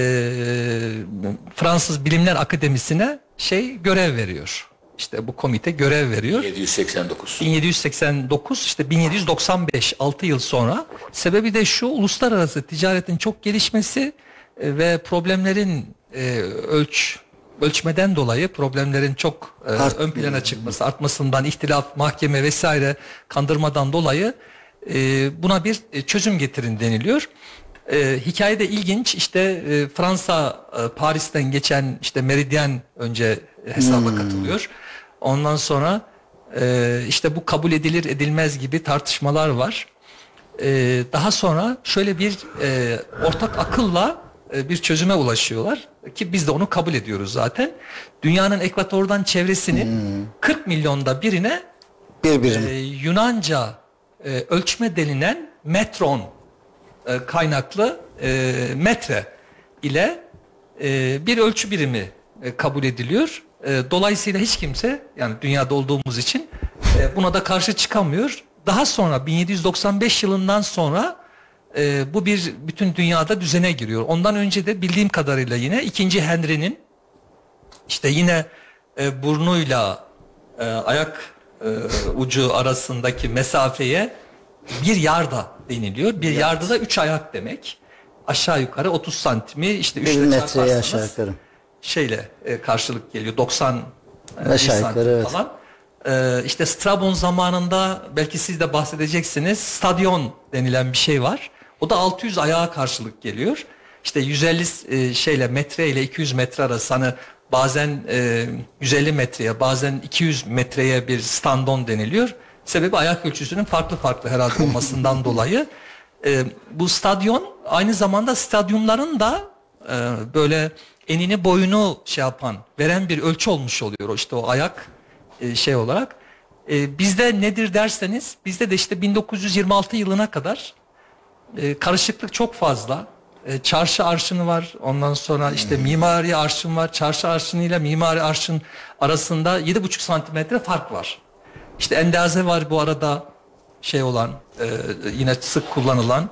Fransız Bilimler Akademisi'ne şey görev veriyor işte bu komite görev veriyor. 1789. 1789 işte 1795 6 yıl sonra. Sebebi de şu uluslararası ticaretin çok gelişmesi e, ve problemlerin e, ölç ölçmeden dolayı problemlerin çok e, ön plana çıkması, artmasından, ihtilaf, mahkeme vesaire kandırmadan dolayı e, buna bir e, çözüm getirin deniliyor. E, hikaye de ilginç. İşte e, Fransa e, Paris'ten geçen işte meridyen önce hesaba hmm. katılıyor. Ondan sonra e, işte bu kabul edilir edilmez gibi tartışmalar var. E, daha sonra şöyle bir e, ortak akılla e, bir çözüme ulaşıyorlar ki biz de onu kabul ediyoruz zaten. Dünyanın ekvatordan çevresinin hmm. 40 milyonda birine bir birim. E, Yunanca e, ölçme denilen metron e, kaynaklı e, metre ile e, bir ölçü birimi e, kabul ediliyor. E, dolayısıyla hiç kimse yani dünyada olduğumuz için e, buna da karşı çıkamıyor. Daha sonra 1795 yılından sonra e, bu bir bütün dünyada düzene giriyor. Ondan önce de bildiğim kadarıyla yine ikinci Henry'nin işte yine e, burnuyla e, ayak e, ucu arasındaki mesafeye bir yarda deniliyor. Bir yarda da üç ayak demek. Aşağı yukarı 30 santimi işte 3 metreye aşağı yukarı şeyle e, karşılık geliyor. 90 e, yukarı, evet. falan. E, işte Strabon zamanında belki siz de bahsedeceksiniz. Stadyon denilen bir şey var. O da 600 ayağa karşılık geliyor. İşte 150 e, şeyle metre ile 200 metre arası hani bazen e, 150 metreye bazen 200 metreye bir standon deniliyor. Sebebi ayak ölçüsünün farklı farklı herhalde <laughs> olmasından dolayı. E, bu stadyon aynı zamanda stadyumların da e, böyle enini boyunu şey yapan, veren bir ölçü olmuş oluyor. işte o ayak e, şey olarak. E, bizde nedir derseniz, bizde de işte 1926 yılına kadar e, karışıklık çok fazla. E, çarşı arşını var. Ondan sonra işte hmm. mimari arşın var. Çarşı arşınıyla mimari arşın arasında 7,5 santimetre fark var. İşte endaze var bu arada şey olan e, yine sık kullanılan.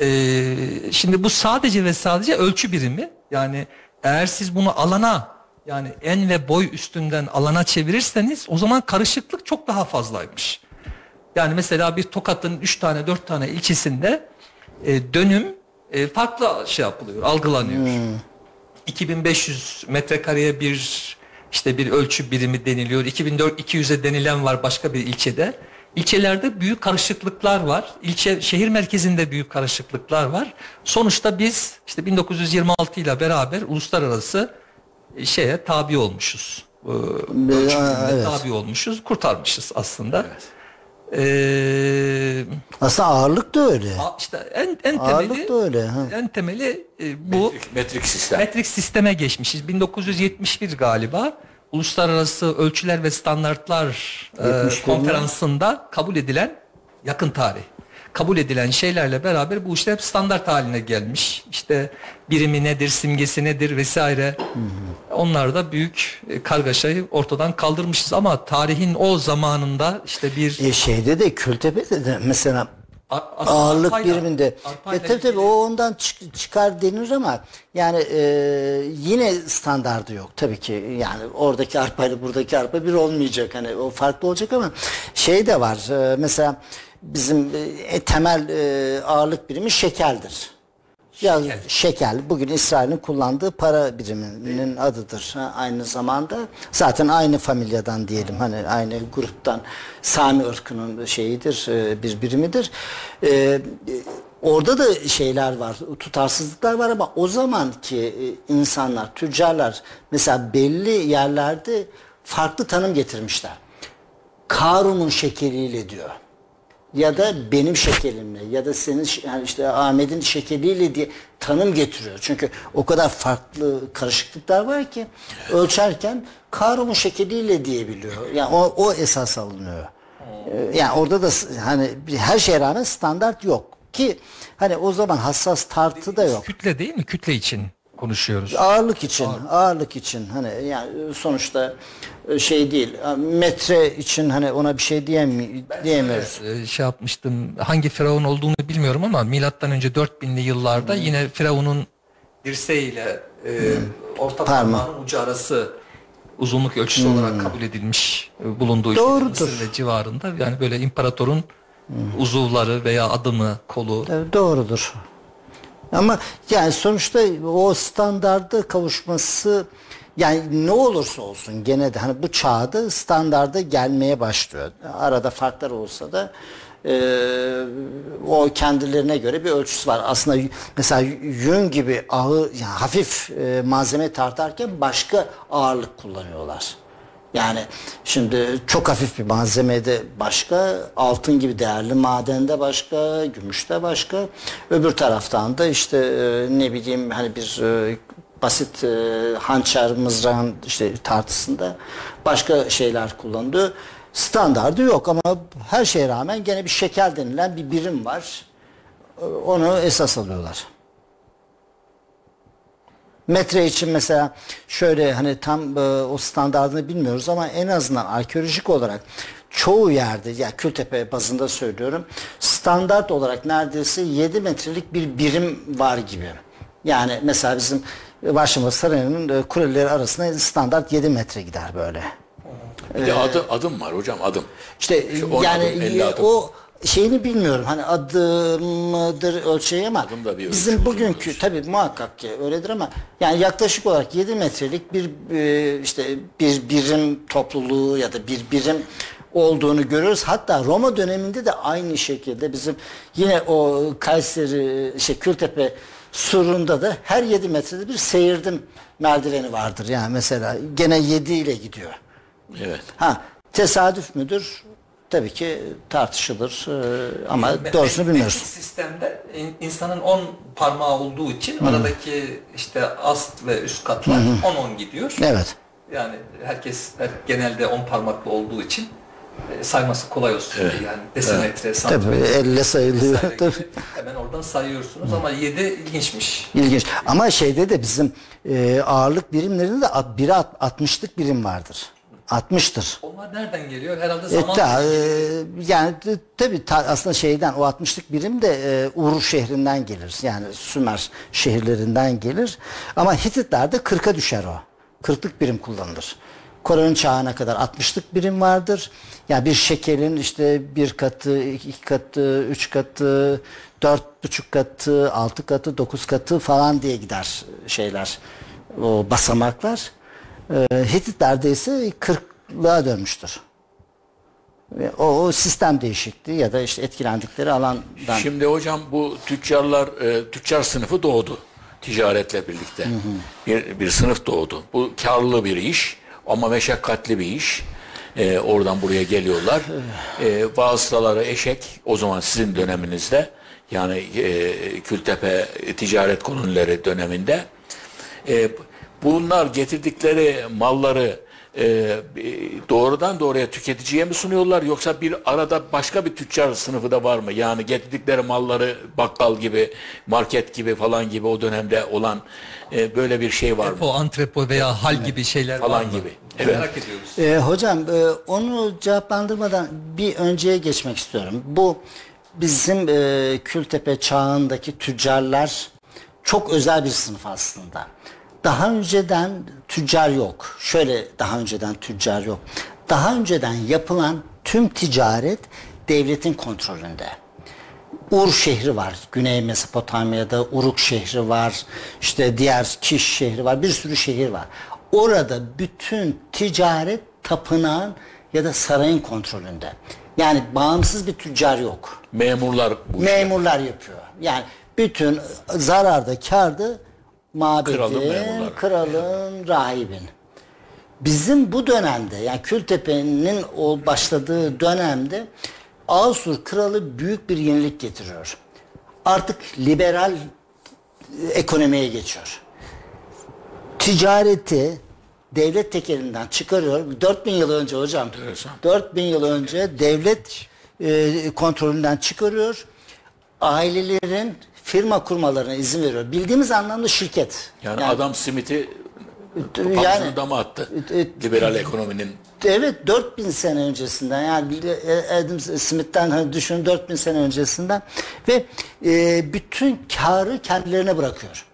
E, şimdi bu sadece ve sadece ölçü birimi. Yani eğer siz bunu alana yani en ve boy üstünden alana çevirirseniz o zaman karışıklık çok daha fazlaymış. Yani mesela bir Tokat'ın 3 tane 4 tane ilçesinde e, dönüm e, farklı şey yapılıyor, algılanıyor. 2500 metrekareye bir işte bir ölçü birimi deniliyor. 2400'e denilen var başka bir ilçede. İlçelerde büyük karışıklıklar var. İlçe şehir merkezinde büyük karışıklıklar var. Sonuçta biz işte 1926 ile beraber uluslararası şeye tabi olmuşuz. Ee, evet. tabi olmuşuz. Kurtarmışız aslında. Ee, Aslında ağırlık da öyle. işte en en Ağırlık temeli da öyle. Ha. en temeli e, bu Metrik, metrik sistem. metrik sisteme geçmişiz. 1971 galiba Uluslararası Ölçüler ve Standartlar e, 71 mi? konferansında kabul edilen yakın tarih kabul edilen şeylerle beraber bu işler hep standart haline gelmiş. İşte birimi nedir, simgesi nedir vesaire. Onlar da büyük e, kargaşayı ortadan kaldırmışız ama tarihin o zamanında işte bir E şeyde de Kültepe'de de mesela A- ağırlık arpayla- biriminde. arpayla E tabii tabii o ondan çık- çıkar denir ama yani e, yine standardı yok tabii ki. Yani oradaki arpayla buradaki arpa bir olmayacak. Hani o farklı olacak ama şey de var. e, mesela bizim e, temel e, ağırlık birimi şekeldir. Ya şekel bugün İsrail'in kullandığı para biriminin adıdır. Ha, aynı zamanda zaten aynı familyadan diyelim hani aynı gruptan Sami ırkının şeyidir e, bir birimidir. E, e, orada da şeyler var tutarsızlıklar var ama o zamanki e, insanlar tüccarlar mesela belli yerlerde farklı tanım getirmişler. Karun'un şekeriyle diyor ya da benim şekerimle ya da senin yani işte Ahmet'in şekeriyle diye tanım getiriyor. Çünkü o kadar farklı karışıklıklar var ki ölçerken Karun'un şekeriyle diyebiliyor. Yani o, o esas alınıyor. Ee, Yani orada da hani her şeye rağmen standart yok ki hani o zaman hassas tartı da yok. kütle değil mi? Kütle için konuşuyoruz. Ağırlık için, ağırlık için hani yani sonuçta e, şey değil. Metre için hani ona bir şey diyemi diyemiyoruz. Ee, şey yapmıştım. Hangi firavun olduğunu bilmiyorum ama milattan önce 4000'li yıllarda Hmm. yine firavunun dirseğiyle e, orta Parmağı. parmağın ucu arası uzunluk ölçüsü olarak kabul edilmiş e, bulunduğu işte Hmm. Doğrudur. Hmm. Ve civarında. Yani böyle imparatorun uzuvları veya adımı, kolu doğrudur. Ama yani sonuçta o standarda kavuşması yani ne olursa olsun gene de hani bu çağda standarda gelmeye başlıyor. Arada farklar olsa da e, o kendilerine göre bir ölçüsü var. Aslında mesela yün gibi ağır yani hafif e, malzeme tartarken başka ağırlık kullanıyorlar. Yani şimdi çok hafif bir malzemede başka, altın gibi değerli madende başka, gümüşte başka. Öbür taraftan da işte e, ne bileyim hani bir e, basit e, hançer mızrağın işte tartısında başka şeyler kullanılıyor. Standardı yok ama her şeye rağmen gene bir şekel denilen bir birim var. Onu esas alıyorlar. Metre için mesela şöyle hani tam e, o standartını bilmiyoruz ama en azından arkeolojik olarak çoğu yerde ya Kültepe bazında söylüyorum standart olarak neredeyse 7 metrelik bir birim var gibi. Yani mesela bizim Başımız Sarayı'nın e, kuleleri arasında standart 7 metre gider böyle. Bir de adım, adım var hocam adım. İşte on yani adım, adım. o şeyini bilmiyorum. Hani adım mıdır da bir bizim ölçü, bugünkü tabii muhakkak ki öyledir ama yani yaklaşık olarak 7 metrelik bir e, işte bir birim topluluğu ya da bir birim olduğunu görüyoruz. Hatta Roma döneminde de aynı şekilde bizim yine o Kayseri şey Kültepe surunda da her 7 metrede bir seyirdim merdiveni vardır. Yani mesela gene 7 ile gidiyor. Evet. Ha tesadüf müdür? Tabii ki tartışılır Ee, ama Me- doğrusunu bilmiyoruz. sistemde in- insanın 10 parmağı olduğu için aradaki işte ast ve üst katlar 10-10 gidiyor. Evet. Yani herkes her- genelde 10 parmaklı olduğu için e, sayması kolay olsun diye yani desimetre, Tabii santimetre. elle sayılıyor. Tabii. hemen oradan sayıyorsunuz ama 7 ilginçmiş. İlginç. Ama şeyde de bizim e, ağırlık birimlerinde de at- biri at- 60'lık birim vardır. 60'tır. Onlar nereden geliyor? Herhalde E, zaman ta- e, yani t- tabii ta- aslında şeyden o 60'lık birim de e, Ur şehrinden gelir. Yani Sümer şehirlerinden gelir. Ama Hititlerde 40'a düşer o. 40'lık birim kullanılır. Kore'nin çağına kadar 60'lık birim vardır. Yani bir şekerin işte bir katı, iki katı, üç katı, dört buçuk katı, altı katı, dokuz katı falan diye gider şeyler, o basamaklar. Ee, Hititlerde ise kırklığa dönmüştür. Ve O, o sistem değişikliği ya da işte etkilendikleri alandan. Şimdi hocam bu tüccarlar, e, tüccar sınıfı doğdu ticaretle birlikte. Bir, bir sınıf doğdu. Bu karlı bir iş ama meşakkatli bir iş. E, oradan buraya geliyorlar. E, vasıtaları eşek o zaman sizin döneminizde yani e, Kültepe ticaret kolonileri döneminde e, bunlar getirdikleri malları e, doğrudan doğruya tüketiciye mi sunuyorlar yoksa bir arada başka bir tüccar sınıfı da var mı? Yani getirdikleri malları bakkal gibi, market gibi falan gibi o dönemde olan e, böyle bir şey var mı? O antrepo veya hal gibi şeyler Falan var mı? gibi. Evet. Merak ediyoruz. Ee, hocam e, onu cevaplandırmadan bir önceye geçmek istiyorum. Bu bizim e, Kültepe çağındaki tüccarlar çok özel bir sınıf aslında. Daha önceden tüccar yok. Şöyle daha önceden tüccar yok. Daha önceden yapılan tüm ticaret devletin kontrolünde. Ur şehri var. Güney Mesopotamya'da Uruk şehri var. İşte diğer Kiş şehri var. Bir sürü şehir var. Orada bütün ticaret tapınağın ya da sarayın kontrolünde. Yani bağımsız bir tüccar yok. Memurlar bu işi Memurlar yapıyor. Yani bütün zararda, karda mabedin, Kralın memurları. kralın, rahibin. Bizim bu dönemde yani Kültepe'nin o başladığı dönemde Asur kralı büyük bir yenilik getiriyor. Artık liberal ekonomiye geçiyor. Ticareti devlet tekelinden çıkarıyor. 4000 yıl önce hocam. Enteresan. 4000 yıl önce devlet e, kontrolünden çıkarıyor. Ailelerin firma kurmalarına izin veriyor. Bildiğimiz anlamda şirket. Yani, Adam Smith'i yani dama attı. e, e, Liberal ekonominin Evet 4000 sene öncesinden yani de Adam Smith'ten hani düşün 4000 sene öncesinden ve e, bütün karı kendilerine bırakıyor.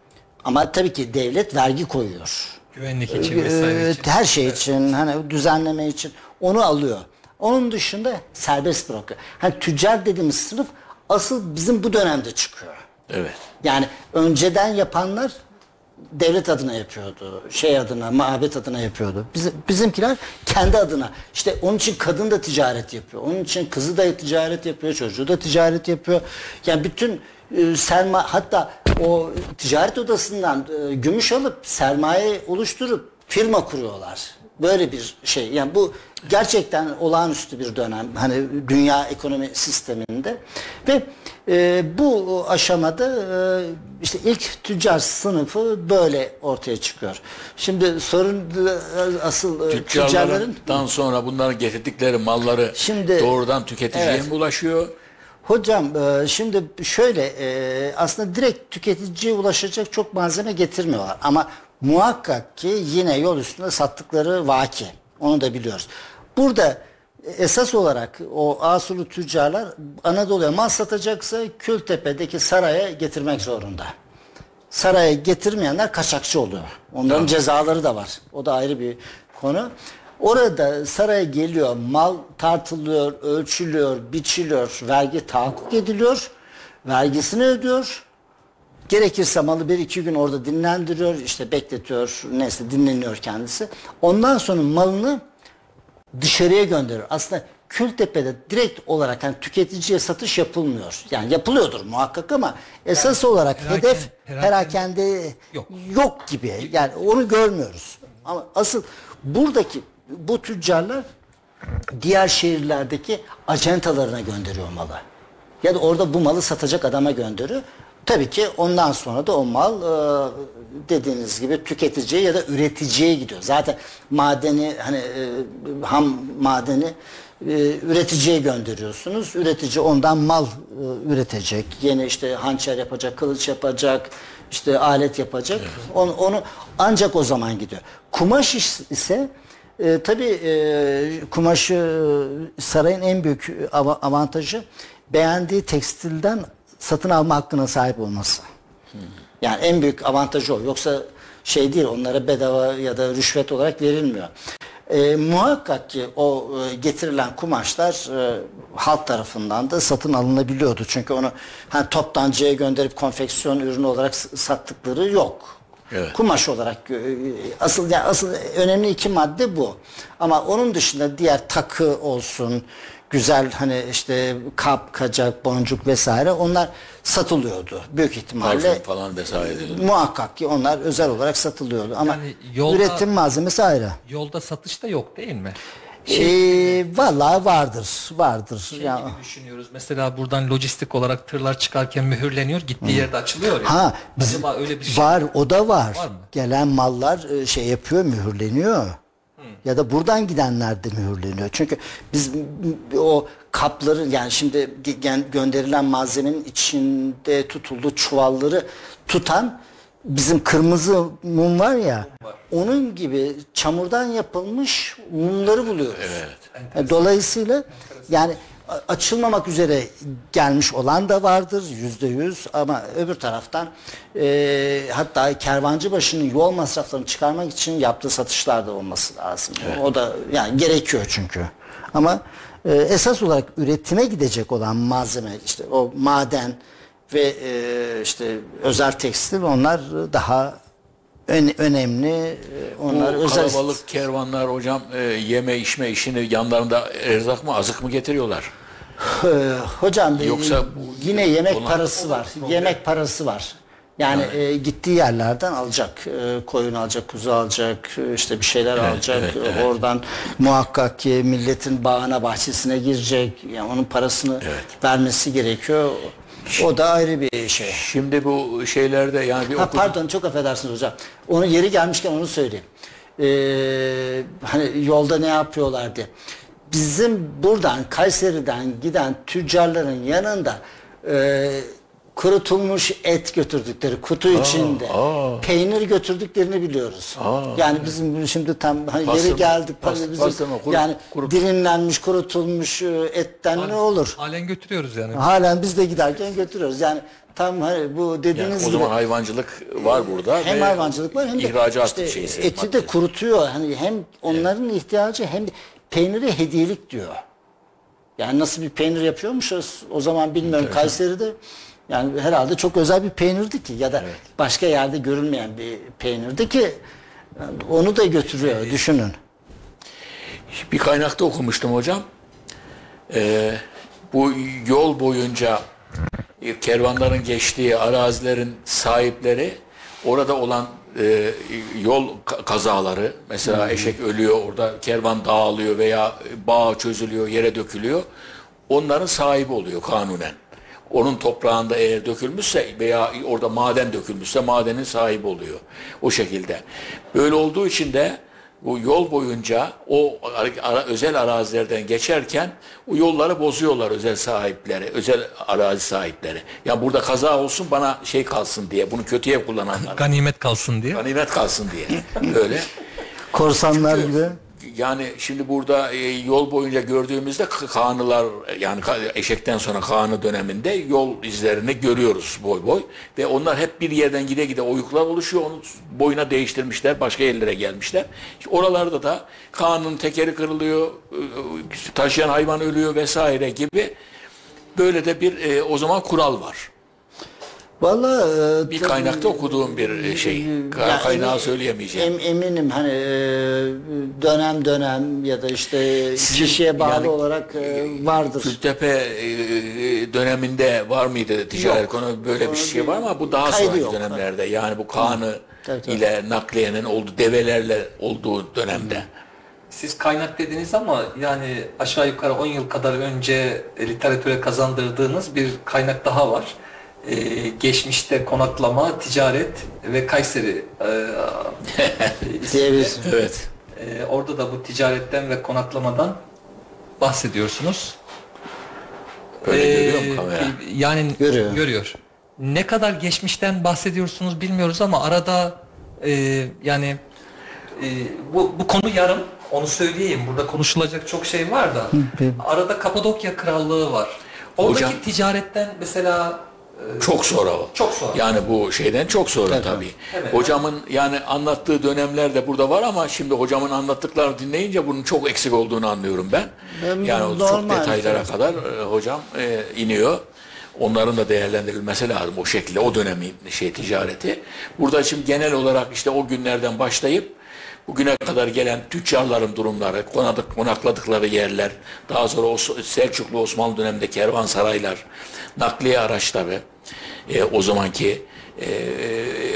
Ama tabii ki devlet vergi koyuyor. Güvenlik için vesaire Ee, için. her şey için hani düzenleme için onu alıyor. Onun dışında serbest bırakıyor. Hani tüccar dediğimiz sınıf asıl bizim bu dönemde çıkıyor. Evet. Yani önceden yapanlar devlet adına yapıyordu. Şey adına, mabet adına yapıyordu. Bizim, bizimkiler kendi adına. İşte onun için kadın da ticaret yapıyor. Onun için kızı da ticaret yapıyor, çocuğu da ticaret yapıyor. Yani bütün e, sermaye hatta o ticaret odasından e, gümüş alıp sermaye oluşturup firma kuruyorlar. Böyle bir şey. Yani bu gerçekten olağanüstü bir dönem. Hani dünya ekonomi sisteminde ve e, bu aşamada e, işte ilk tüccar sınıfı böyle ortaya çıkıyor. Şimdi sorun e, asıl e, tüccarların Tüccarlardan sonra bunların getirdikleri malları Şimdi- doğrudan tüketiciye Evet. mi ulaşıyor? Hocam e, şimdi şöyle aslında direkt tüketiciye ulaşacak çok malzeme getirmiyorlar ama muhakkak ki yine yol üstünde sattıkları vaki. Onu da biliyoruz. Burada esas olarak o Asurlu tüccarlar Anadolu'ya mal satacaksa Kültepe'deki saraya getirmek zorunda. Saraya getirmeyenler kaçakçı oluyor. Onların cezaları da var. O da ayrı bir konu. Orada saraya geliyor, mal tartılıyor, ölçülüyor, biçiliyor, vergi tahakkuk ediliyor, vergisini ödüyor. Gerekirse malı bir iki gün orada dinlendiriyor, işte bekletiyor, neyse dinleniyor kendisi. Ondan sonra malını dışarıya gönderiyor. Aslında Kültepe'de direkt olarak yani tüketiciye satış yapılmıyor. Yani yapılıyordur muhakkak ama esas olarak perakende- hedef perakende Yok. yok gibi. Yani onu görmüyoruz. Ama asıl buradaki bu tüccarlar diğer şehirlerdeki acentalarına gönderiyor malı. Ya da orada bu malı satacak adama gönderiyor. Tabii ki ondan sonra da o mal e, dediğiniz gibi tüketiciye ya da üreticiye gidiyor. Zaten madeni hani e, ham madeni e, üreticiye gönderiyorsunuz. Üretici ondan mal e, üretecek. Yeni işte hançer yapacak, kılıç yapacak, işte alet yapacak. Onu, onu ancak o zaman gidiyor. Kumaş ise e, tabii e, kumaşı sarayın en büyük av- avantajı beğendiği tekstilden satın alma hakkına sahip olması. Yani en büyük avantajı o. Yoksa şey değil onlara bedava ya da rüşvet olarak verilmiyor. E, muhakkak ki o e, getirilen kumaşlar e, halk tarafından da satın alınabiliyordu. Çünkü onu hani toptancıya gönderip konfeksiyon ürünü olarak sattıkları yok. Evet. Kumaş olarak e, asıl yani asıl önemli iki madde bu. Ama onun dışında diğer takı olsun, güzel hani işte kap, kacak, boncuk vesaire onlar satılıyordu büyük ihtimalle. Parfüm falan vesaire. Muhakkak ki onlar özel olarak satılıyordu ama Yani yolda- üretim malzemesi ayrı. Yolda satış da yok değil mi? Ee, vallahi vardır, vardır. Şey Ya- gibi düşünüyoruz. Mesela buradan lojistik olarak tırlar çıkarken mühürleniyor. Gittiği yerde açılıyor ya. Ha, biz- Acaba öyle bir şey var, o da var. Var mı? Gelen mallar e, şey yapıyor, mühürleniyor. Ya da buradan gidenler de mühürleniyor. Çünkü biz o kapların yani şimdi gönderilen malzemenin içinde tutulduğu çuvalları tutan bizim kırmızı mum var ya onun gibi çamurdan yapılmış mumları buluyoruz. Evet. Dolayısıyla yani açılmamak üzere gelmiş olan da vardır yüzde yüz ama öbür taraftan e, hatta kervancı başının yol masraflarını çıkarmak için yaptığı satışlar da olması lazım. O da yani gerekiyor çünkü. Ama e, esas olarak üretime gidecek olan malzeme işte o maden ve e, işte özel tekstil onlar daha ön- önemli. E, Onlar Bu özel kalabalık kervanlar hocam e, yeme içme işini yanlarında erzak mı azık mı getiriyorlar? Ee, hocam e, Yoksa bu- yine yemek Olan- parası var. Yemek parası var. Yani e, gittiği yerlerden alacak. E, koyun alacak, kuzu alacak, e, işte bir şeyler alacak. evet, evet. Oradan muhakkak ki milletin bağına, bahçesine girecek. Yani onun parasını vermesi gerekiyor. O da ayrı bir şey. Şimdi bu şeylerde yani bir Ha, okudum. pardon çok affedersiniz hocam. Onu yeri gelmişken onu söyleyeyim. Ee, hani yolda ne yapıyorlar diye. Bizim buradan Kayseri'den giden tüccarların yanında e, kurutulmuş et götürdükleri kutu içinde peynir götürdüklerini biliyoruz. Yani bizim şimdi tam Pastırma, yeri geldi pas- bizim, pastırma, kuru- yani kuru- dilimlenmiş kurutulmuş e, etten ne olur? Halen götürüyoruz yani. Halen biz de giderken götürüyoruz. Yani tam hani bu Yani dediğiniz o gibi zaman hayvancılık var burada. hem ve hayvancılık var hem de ihracat işte şeysi, eti madde. de kurutuyor. Hani hem onların ihtiyacı hem de peyniri hediyelik diyor. Yani nasıl bir peynir yapıyormuşuz o zaman bilmiyorum Kayseri'de. Yani herhalde çok özel bir peynirdi ki ya da başka yerde görülmeyen bir peynirdi ki yani onu da götürüyor düşünün. Bir kaynakta okumuştum hocam. Ee, bu yol boyunca e, kervanların geçtiği arazilerin sahipleri orada olan e, yol ka- kazaları mesela eşek ölüyor orada kervan dağılıyor veya bağ çözülüyor yere dökülüyor onların sahibi oluyor kanunen. Onun toprağında eğer dökülmüşse veya orada maden dökülmüşse madenin sahibi oluyor. O şekilde. Böyle olduğu için de bu yol boyunca o ara- ara- özel arazilerden geçerken o yolları bozuyorlar özel sahipleri, özel arazi sahipleri. Ya burada kaza olsun bana şey kalsın diye, bunu kötüye kullananlar. Ganimet kalsın diye. Ganimet kalsın diye. Öyle. Korsanlar gibi. Yani şimdi burada e, yol boyunca gördüğümüzde k- Kağanlılar yani eşekten sonra Kağanlı döneminde yol izlerini görüyoruz boy boy ve onlar hep bir yerden gide gide oyuklar oluşuyor. Onu boyuna değiştirmişler, başka yerlere gelmişler. Oralarda da Kağan'ın tekeri kırılıyor, e, e, taşıyan hayvan ölüyor vesaire gibi böyle de bir e, o zaman kural var. Vallahi e, Bir kaynakta okuduğum bir e, şey. Ka- Ya Kaynağı emin- söyleyemeyeceğim. em- eminim hani e, dönem dönem ya da işte Sizin kişiye bağlı yani- olarak e, vardır. Kültepe e, döneminde var mıydı ticaret Yok. konu böyle bir şey var ama bu daha sonraki yok. dönemlerde yani bu Kaan'ı Tabii, tabii. ile nakliyenin olduğu develerle olduğu dönemde. Siz kaynak dediniz ama yani aşağı yukarı 10 yıl kadar önce e, literatüre kazandırdığınız bir kaynak daha var. Ee, geçmişte konaklama, ticaret ve Kayseri e. <laughs> Evet. Ee, orada da bu ticaretten ve konaklamadan bahsediyorsunuz. Öyle Ee, görüyor mu kamera? Yani Görüyor. görüyor. Ne kadar geçmişten bahsediyorsunuz bilmiyoruz ama arada e, yani e, bu, bu konu yarım. Onu söyleyeyim. Burada konuşulacak çok şey var da. Arada Kapadokya Krallığı var. Oradaki Hocam- ticaretten mesela Çok sonra o. Çok sonra. Yani bu şeyden çok sonra Evet, tabii. Evet. Hocamın yani anlattığı dönemler de burada var ama şimdi hocamın anlattıklarını dinleyince bunun çok eksik olduğunu anlıyorum ben. Ben yani o çok detaylara kadar e, hocam e, iniyor. Onların da değerlendirilmesi lazım o şekilde o dönemin şey ticareti. Burada şimdi genel olarak işte o günlerden başlayıp bugüne kadar gelen tüccarların durumları, konadık, konakladıkları yerler, daha sonra o Selçuklu Osmanlı döneminde kervansaraylar, nakliye araçları, e, o zamanki e,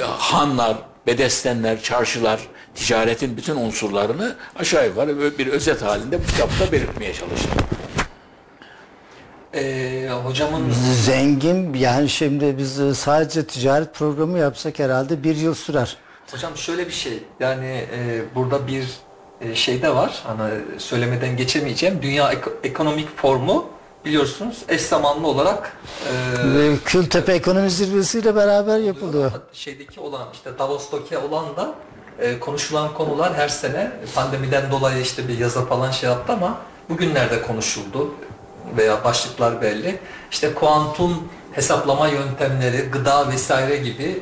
hanlar, bedestenler, çarşılar, ticaretin bütün unsurlarını aşağı yukarı bir özet halinde bu kitapta belirtmeye çalıştım. Ee, hocamın Zengin yani şimdi biz e, sadece ticaret programı yapsak herhalde bir yıl sürer. Hocam şöyle bir şey yani e, burada bir e, şey de var hani söylemeden geçemeyeceğim dünya Eko- ekonomik formu biliyorsunuz eş zamanlı olarak e, Kültepe Ekonomi Zirvesi'yle beraber yapılıyor. şeydeki olan işte Davos'taki olan da e, konuşulan konular her sene pandemiden dolayı işte bir yazı falan şey yaptı ama bugünlerde konuşuldu veya başlıklar belli. İşte kuantum hesaplama yöntemleri, gıda vesaire gibi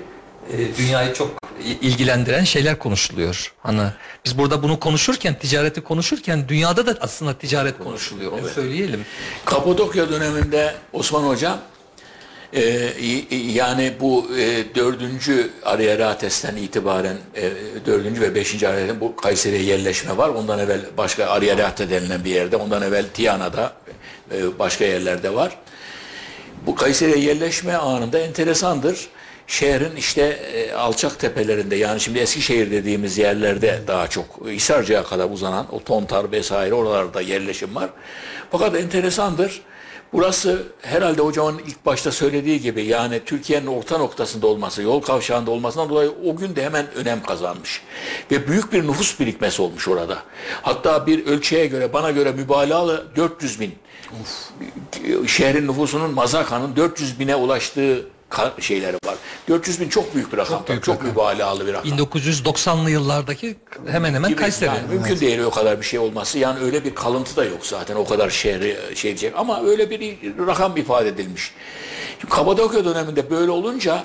e, dünyayı çok ilgilendiren şeyler konuşuluyor. Hani biz burada bunu konuşurken, ticareti konuşurken dünyada da aslında ticaret konuşuluyor. Onu söyleyelim. Kapadokya döneminde Osman Hocam e, yani bu e, dördüncü Ariarates'ten itibaren e, dördüncü ve beşinci Ariarates'ten bu Kayseri'ye yerleşme var. Ondan evvel başka Ariarate denilen bir yerde, ondan evvel Tiyana'da e, başka yerlerde var. Bu Kayseri'ye yerleşme anında enteresandır. Şehrin işte e, alçak tepelerinde yani şimdi Eskişehir dediğimiz yerlerde daha çok Hisarcık'a kadar uzanan o Tontar vesaire oralarda yerleşim var. Fakat enteresandır. Burası herhalde hocamın ilk başta söylediği gibi yani Türkiye'nin orta noktasında olması, yol kavşağında olmasından dolayı o gün de hemen önem kazanmış. Ve büyük bir nüfus birikmesi olmuş orada. Hatta bir ölçüye göre bana göre mübalağalı 400 bin şehrin nüfusunun Mazaka'nın 400 bine ulaştığı şeyleri var. 400 bin çok büyük bir rakam. Çok, büyük çok rakam. mübalağalı bir rakam. 1990'lı yıllardaki hemen hemen. Kayseri. Yani mümkün değil o kadar bir şey olması. Yani öyle bir kalıntı da yok zaten o kadar şehri şey diyecek. Ama öyle bir rakam ifade edilmiş. Şimdi Kapadokya döneminde böyle olunca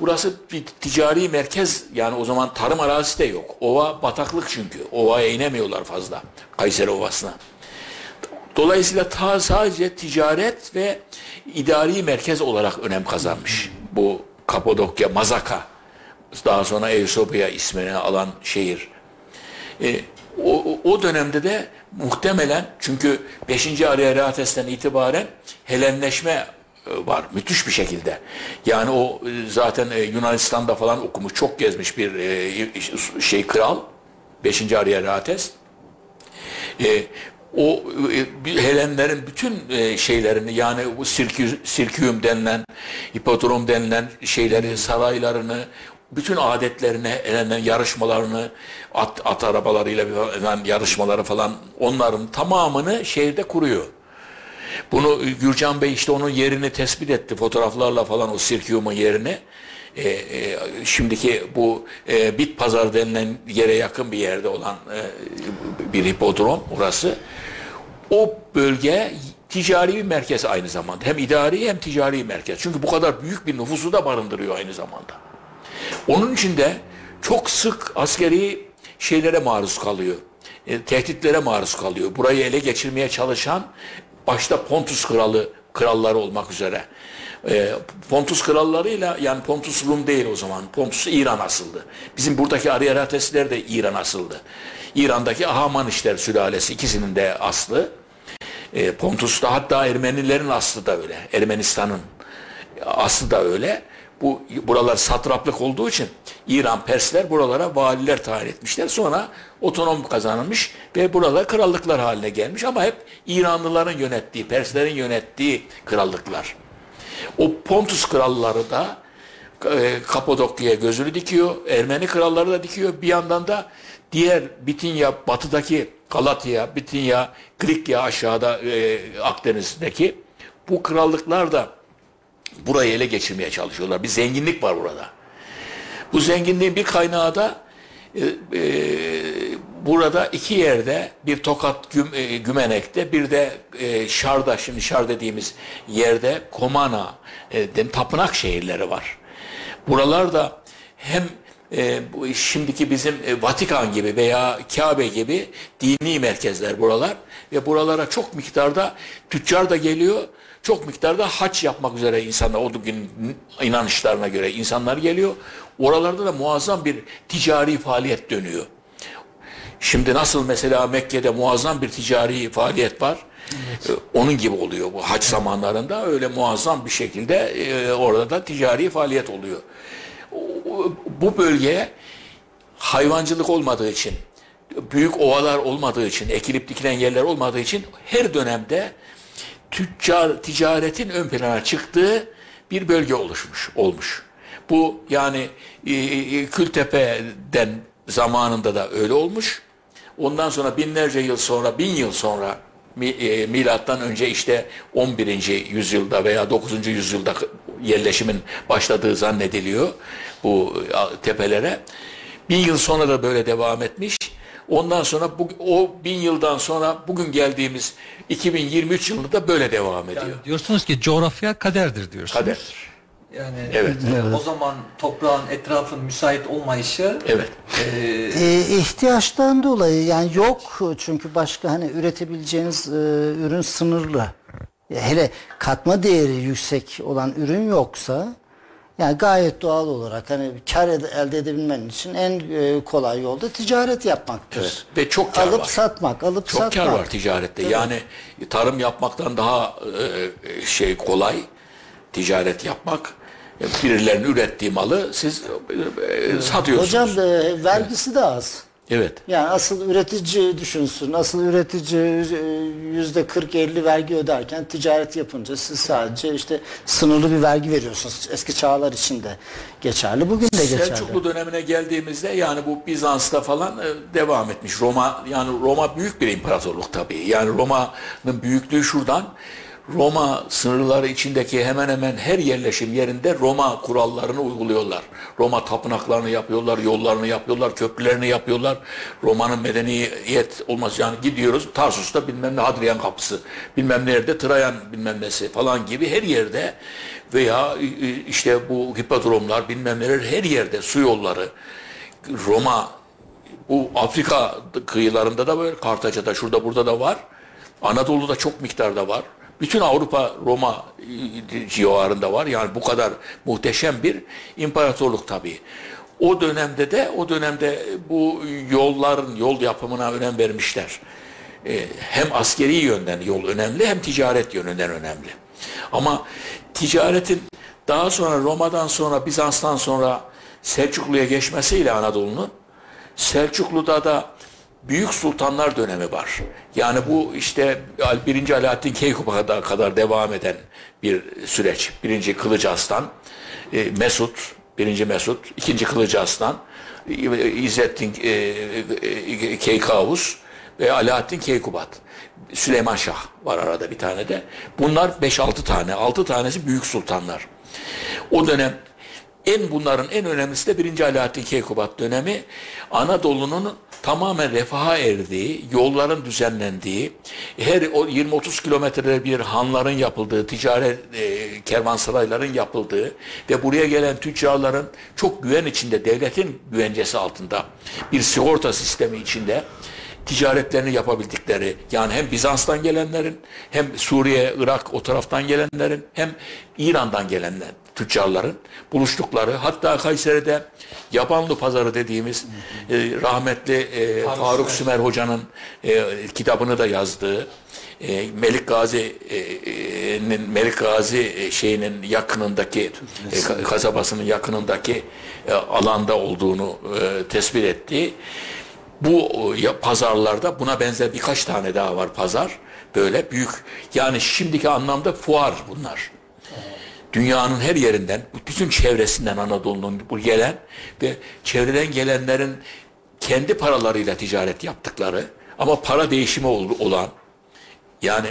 burası bir ticari merkez yani o zaman tarım arazisi de yok. Ova bataklık çünkü. Ovaya inemiyorlar fazla. Kayseri Ovası'na. Dolayısıyla ta sadece ticaret ve idari merkez olarak önem kazanmış. Bu Kapadokya, Mazaka, daha sonra Eusebia ismini alan şehir. E, o, o- dönemde de muhtemelen çünkü 5. Ariarates'ten itibaren Helenleşme e, var müthiş bir şekilde. Yani o e, zaten e, Yunanistan'da falan okumuş, çok gezmiş bir şey kral 5. Ariarates. E, o e, Helenlerin bütün e, şeylerini yani bu sirkü, sirküum denilen, hipodrom denilen şeyleri, saraylarını, bütün adetlerini, Helenlerin yarışmalarını, at, at arabalarıyla falan yarışmaları falan onların tamamını şehirde kuruyor. Bunu Gürcan Bey işte onun yerini tespit etti fotoğraflarla falan o sirküumun yerini. E, e, şimdiki bu e, bit pazar denilen yere yakın bir yerde olan e, bir hipodrom orası. O bölge ticari bir merkez aynı zamanda. Hem idari hem ticari merkez. Çünkü bu kadar büyük bir nüfusu da barındırıyor aynı zamanda. Onun için de çok sık askeri şeylere maruz kalıyor. E, tehditlere maruz kalıyor. Burayı ele geçirmeye çalışan başta Pontus kralı kralları olmak üzere. E, Pontus krallarıyla yani Pontus Rum değil o zaman. Pontus İran asıldı. Bizim buradaki Ariaratesler de İran asıldı. İran'daki Ahamanişler sülalesi ikisinin de aslı. E, Pontus'ta hatta Ermenilerin aslı da öyle. Ermenistan'ın aslı da öyle. Bu buralar satraplık olduğu için İran Persler buralara valiler tayin etmişler. Sonra otonom kazanılmış ve buralar krallıklar haline gelmiş ama hep İranlıların yönettiği, Perslerin yönettiği krallıklar. O Pontus kralları da e, Kapadokya'ya gözünü dikiyor. Ermeni kralları da dikiyor. Bir yandan da diğer Bitinya, batıdaki Galatya, Bitinya, Klikya aşağıda e, Akdeniz'deki bu krallıklar da burayı ele geçirmeye çalışıyorlar. Bir zenginlik var burada. Bu zenginliğin bir kaynağı da e, e, burada iki yerde bir Tokat Güm, e, Gümenek'te bir de e, Şar'da şimdi Şar dediğimiz yerde Komana e, tapınak şehirleri var. Buralarda hem e, bu şimdiki bizim e, Vatikan gibi veya Kabe gibi dini merkezler buralar ve buralara çok miktarda tüccar da geliyor. Çok miktarda haç yapmak üzere insanlar o gün inanışlarına göre insanlar geliyor. Oralarda da muazzam bir ticari faaliyet dönüyor. Şimdi nasıl mesela Mekke'de muazzam bir ticari faaliyet var. Evet. E, onun gibi oluyor bu haç zamanlarında öyle muazzam bir şekilde e, orada da ticari faaliyet oluyor bu bölgeye hayvancılık olmadığı için, büyük ovalar olmadığı için, ekilip dikilen yerler olmadığı için her dönemde tüccar ticaretin ön plana çıktığı bir bölge oluşmuş olmuş. Bu yani e, e, Kültepe'den zamanında da öyle olmuş. Ondan sonra binlerce yıl sonra, bin yıl sonra e, milattan önce işte 11. yüzyılda veya 9. yüzyılda yerleşimin başladığı zannediliyor bu tepelere. Bin yıl sonra da böyle devam etmiş. Ondan sonra bu, o bin yıldan sonra bugün geldiğimiz 2023 yılında da böyle devam ediyor. Yani diyorsunuz ki coğrafya kaderdir diyorsunuz. Kaderdir. Yani evet. evet. o zaman toprağın etrafın müsait olmayışı evet. E, e, ihtiyaçtan dolayı yani yok çünkü başka hani üretebileceğiniz e, ürün sınırlı. Hele katma değeri yüksek olan ürün yoksa yani gayet doğal olarak hani kar elde edebilmen için en e, kolay yolda ticaret yapmaktır. Evet. Ve çok kar alıp var. satmak, alıp çok satmak. Çok kar var ticarette. Evet. Yani tarım yapmaktan daha e, şey kolay ticaret yapmak. Birilerinin ürettiği malı siz e, satıyorsunuz. Hocam e, vergisi evet. de az. Evet. Yani asıl üretici düşünsün. Asıl üretici e, yüzde 40-50 vergi öderken ticaret yapınca siz sadece işte sınırlı bir vergi veriyorsunuz. Eski çağlar için de geçerli. Bugün de geçerli. Selçuklu dönemine geldiğimizde yani bu Bizans'ta falan e, devam etmiş. Roma yani Roma büyük bir imparatorluk tabii. Yani Roma'nın büyüklüğü şuradan Roma sınırları içindeki hemen hemen her yerleşim yerinde Roma kurallarını uyguluyorlar. Roma tapınaklarını yapıyorlar, yollarını yapıyorlar, köprülerini yapıyorlar. Roma'nın medeniyet olması yani gidiyoruz Tarsus'ta bilmem ne Hadrian kapısı, bilmem nerede Trajan bilmem nesi falan gibi her yerde veya işte bu hipodromlar bilmem neler her yerde su yolları Roma bu Afrika kıyılarında da böyle Kartaca'da şurada burada da var. Anadolu'da çok miktarda var. Bütün Avrupa Roma civarında var. Yani bu kadar muhteşem bir imparatorluk tabii. O dönemde de o dönemde bu yolların yol yapımına önem vermişler. Ee, hem askeri yönden yol önemli hem ticaret yönünden önemli. Ama ticaretin daha sonra Roma'dan sonra Bizans'tan sonra Selçuklu'ya geçmesiyle Anadolu'nun Selçuklu'da da büyük sultanlar dönemi var. Yani bu işte 1. Alaaddin Keykuba'ya kadar devam eden bir süreç. 1. Kılıcı Aslan, e, Mesut, 1. Mesut, 2. Kılıcı Aslan, e, İzzettin e, Keykavus ve Alaaddin Keykubat. Süleyman Şah var arada bir tane de. Bunlar 5-6 tane, 6 tanesi büyük sultanlar. O dönem en bunların en önemlisi de 1. Alaaddin Keykubat dönemi Anadolu'nun tamamen refaha erdiği, yolların düzenlendiği, her 20-30 kilometrede bir hanların yapıldığı, ticaret e, kervansarayların yapıldığı ve buraya gelen tüccarların çok güven içinde, devletin güvencesi altında bir sigorta sistemi içinde ticaretlerini yapabildikleri yani hem Bizans'tan gelenlerin hem Suriye, Irak o taraftan gelenlerin hem İran'dan gelenler tüccarların buluştukları hatta Kayseri'de Yabanlı Pazarı dediğimiz e, rahmetli e, Faruk, Faruk Sümer Hoca'nın e, kitabını da yazdığı e, Melik Gazi'nin e, Melik Gazi e, şeyinin yakınındaki e, kasabasının yakınındaki e, alanda olduğunu e, tespit etti. Bu e, pazarlarda buna benzer birkaç tane daha var pazar. Böyle büyük yani şimdiki anlamda fuar bunlar dünyanın her yerinden, bütün çevresinden Anadolu'nun bu gelen ve çevreden gelenlerin kendi paralarıyla ticaret yaptıkları ama para değişimi olan yani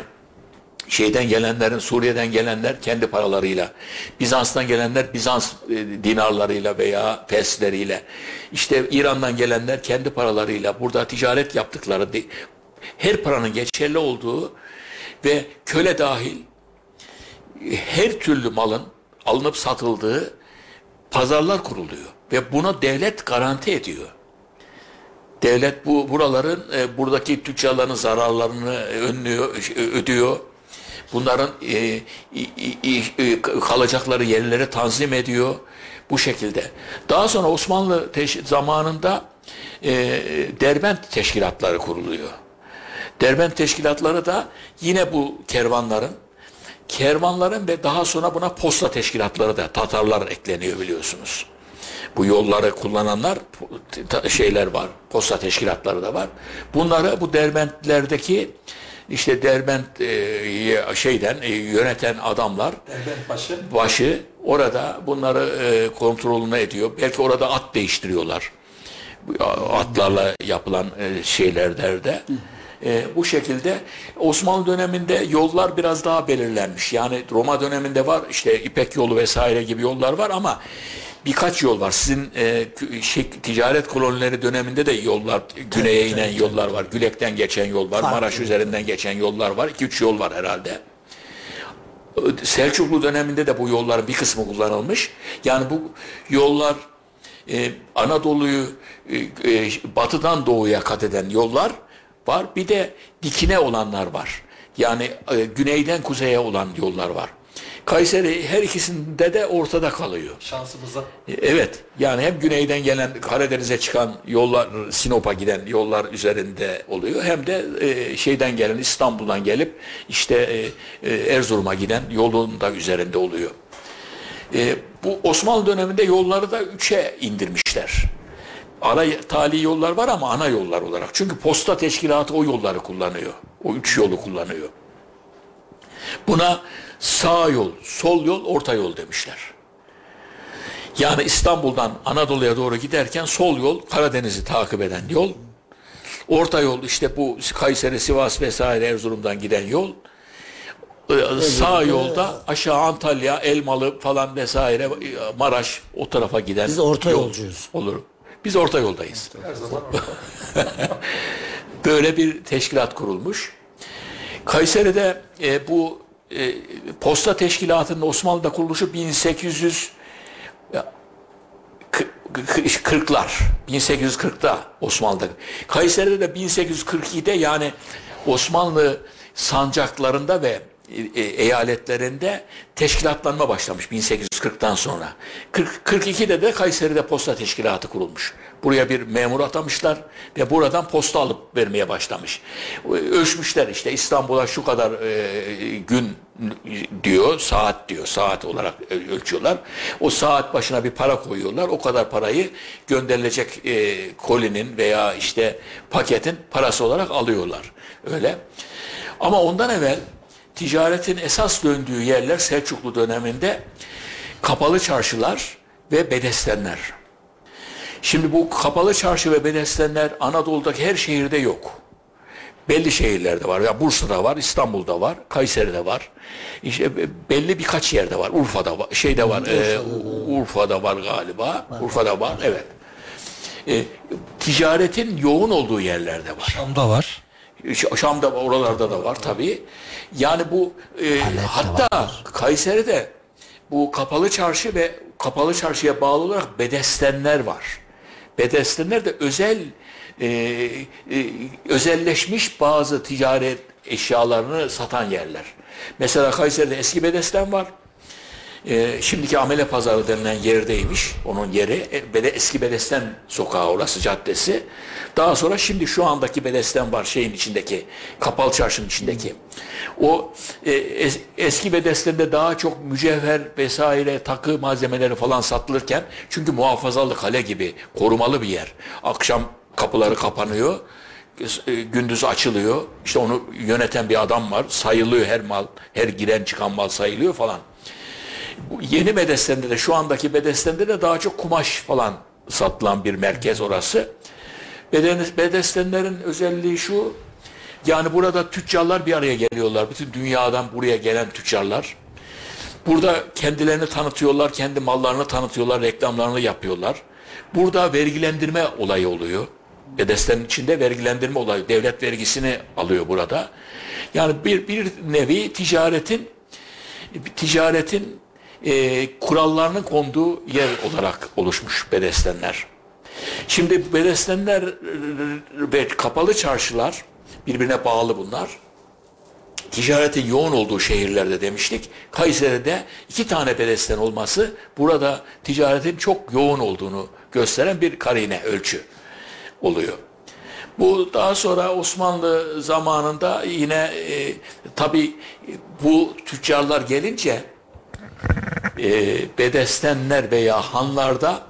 şeyden gelenlerin, Suriye'den gelenler kendi paralarıyla, Bizans'tan gelenler Bizans e, dinarlarıyla veya pesleriyle, işte İran'dan gelenler kendi paralarıyla burada ticaret yaptıkları, her paranın geçerli olduğu ve köle dahil her türlü malın alınıp satıldığı pazarlar kuruluyor ve buna devlet garanti ediyor. Devlet bu buraların e, buradaki tüccarların zararlarını önlüyor, ödüyor. Bunların e, e, kalacakları yerlere tanzim ediyor bu şekilde. Daha sonra Osmanlı zamanında e, derbent teşkilatları kuruluyor. Derbent teşkilatları da yine bu kervanların kervanların ve daha sonra buna posta teşkilatları da Tatarlar ekleniyor biliyorsunuz. Bu yolları kullananlar şeyler var. Posta teşkilatları da var. Bunları bu derbentlerdeki işte Derbent e, şeyden e, yöneten adamlar Derbent başı başı orada bunları e, kontrolünü ediyor. Belki orada at değiştiriyorlar. Atlarla yapılan e, şeylerde. Hı e, bu şekilde Osmanlı döneminde yollar biraz daha belirlenmiş. Yani Roma döneminde var işte İpek yolu vesaire gibi yollar var ama birkaç yol var. Sizin e, şey, ticaret kolonileri döneminde de yollar, güneye inen yollar var. Gülek'ten geçen yol var, Maraş üzerinden geçen yollar var. 2-3 yol var herhalde. Selçuklu döneminde de bu yolların bir kısmı kullanılmış. Yani bu yollar e, Anadolu'yu e, e, batıdan doğuya kat eden yollar var. Bir de dikine olanlar var. Yani e, güneyden kuzeye olan yollar var. Kayseri her ikisinde de ortada kalıyor. Şansımıza. E, evet. Yani hem güneyden gelen Karadeniz'e çıkan yollar, Sinop'a giden yollar üzerinde oluyor. Hem de e, şeyden gelen İstanbul'dan gelip işte e, e, Erzurum'a giden yolun da üzerinde oluyor. E, bu Osmanlı döneminde yolları da üçe indirmişler ara tali yollar var ama ana yollar olarak. Çünkü posta teşkilatı o yolları kullanıyor. O üç yolu kullanıyor. Buna sağ yol, sol yol, orta yol demişler. Yani İstanbul'dan Anadolu'ya doğru giderken sol yol Karadeniz'i takip eden yol. Orta yol işte bu Kayseri, Sivas vesaire Erzurum'dan giden yol. Ee, sağ yolda aşağı Antalya, Elmalı falan vesaire Maraş o tarafa giden Biz orta yol. yolcuyuz. Olur. Biz orta yoldayız. <laughs> Böyle bir teşkilat kurulmuş. Kayseri'de e, bu e, posta teşkilatının Osmanlı'da kuruluşu 1800 40'lar 1840'da Osmanlı'da. Kayseri'de de 1842'de yani Osmanlı sancaklarında ve e, eyaletlerinde teşkilatlanma başlamış 1840'tan sonra. 40, 42'de de Kayseri'de posta teşkilatı kurulmuş. Buraya bir memur atamışlar ve buradan posta alıp vermeye başlamış. Ölçmüşler işte İstanbul'a şu kadar e, gün diyor, saat diyor, saat olarak ölçüyorlar. O saat başına bir para koyuyorlar. O kadar parayı gönderilecek e, kolinin veya işte paketin parası olarak alıyorlar. Öyle. Ama ondan evvel ticaretin esas döndüğü yerler Selçuklu döneminde kapalı çarşılar ve bedestenler. Şimdi bu kapalı çarşı ve bedestenler Anadolu'daki her şehirde yok. Belli şehirlerde var. Ya Bursa'da var, İstanbul'da var, Kayseri'de var. İşte belli birkaç yerde var. Urfa'da var, şeyde var. E, Urfa'da var galiba. Urfa'da var. Evet. E, ticaretin yoğun olduğu yerlerde var. Şam'da var. Şam'da oralarda da var tabii. Yani bu e, hatta var. Kayseri'de bu kapalı çarşı ve kapalı çarşıya bağlı olarak bedestenler var. Bedestenler de özel e, e, özelleşmiş bazı ticaret eşyalarını satan yerler. Mesela Kayseri'de eski bedesten var e, şimdiki Amele Pazarı denilen yerdeymiş. Onun yeri. E, eski Bedesten sokağı orası caddesi. Daha sonra şimdi şu andaki Bedesten var şeyin içindeki. Kapalı çarşının içindeki. O e, es, eski Bedesten'de daha çok mücevher vesaire takı malzemeleri falan satılırken çünkü muhafazalı kale gibi korumalı bir yer. Akşam kapıları kapanıyor e, gündüz açılıyor. İşte onu yöneten bir adam var. Sayılıyor her mal, her giren çıkan mal sayılıyor falan yeni Bedesten'de de şu andaki Bedesten'de de daha çok kumaş falan satılan bir merkez orası. Bedestenlerin özelliği şu, Yani burada tüccarlar bir araya geliyorlar. Bütün dünyadan buraya gelen tüccarlar. Burada kendilerini tanıtıyorlar, kendi mallarını tanıtıyorlar, reklamlarını yapıyorlar. Burada vergilendirme olayı oluyor. Bedesten içinde vergilendirme olayı. Devlet vergisini alıyor burada. Yani bir, bir nevi ticaretin ticaretin e, kurallarının konduğu yer olarak oluşmuş Bedestenler. Şimdi Bedestenler ve kapalı çarşılar birbirine bağlı bunlar. Ticaretin yoğun olduğu şehirlerde demiştik. Kayseri'de iki tane bedesten olması burada ticaretin çok yoğun olduğunu gösteren bir karine ölçü oluyor. Bu daha sonra Osmanlı zamanında yine e, tabi bu tüccarlar gelince e, bedestenler veya hanlarda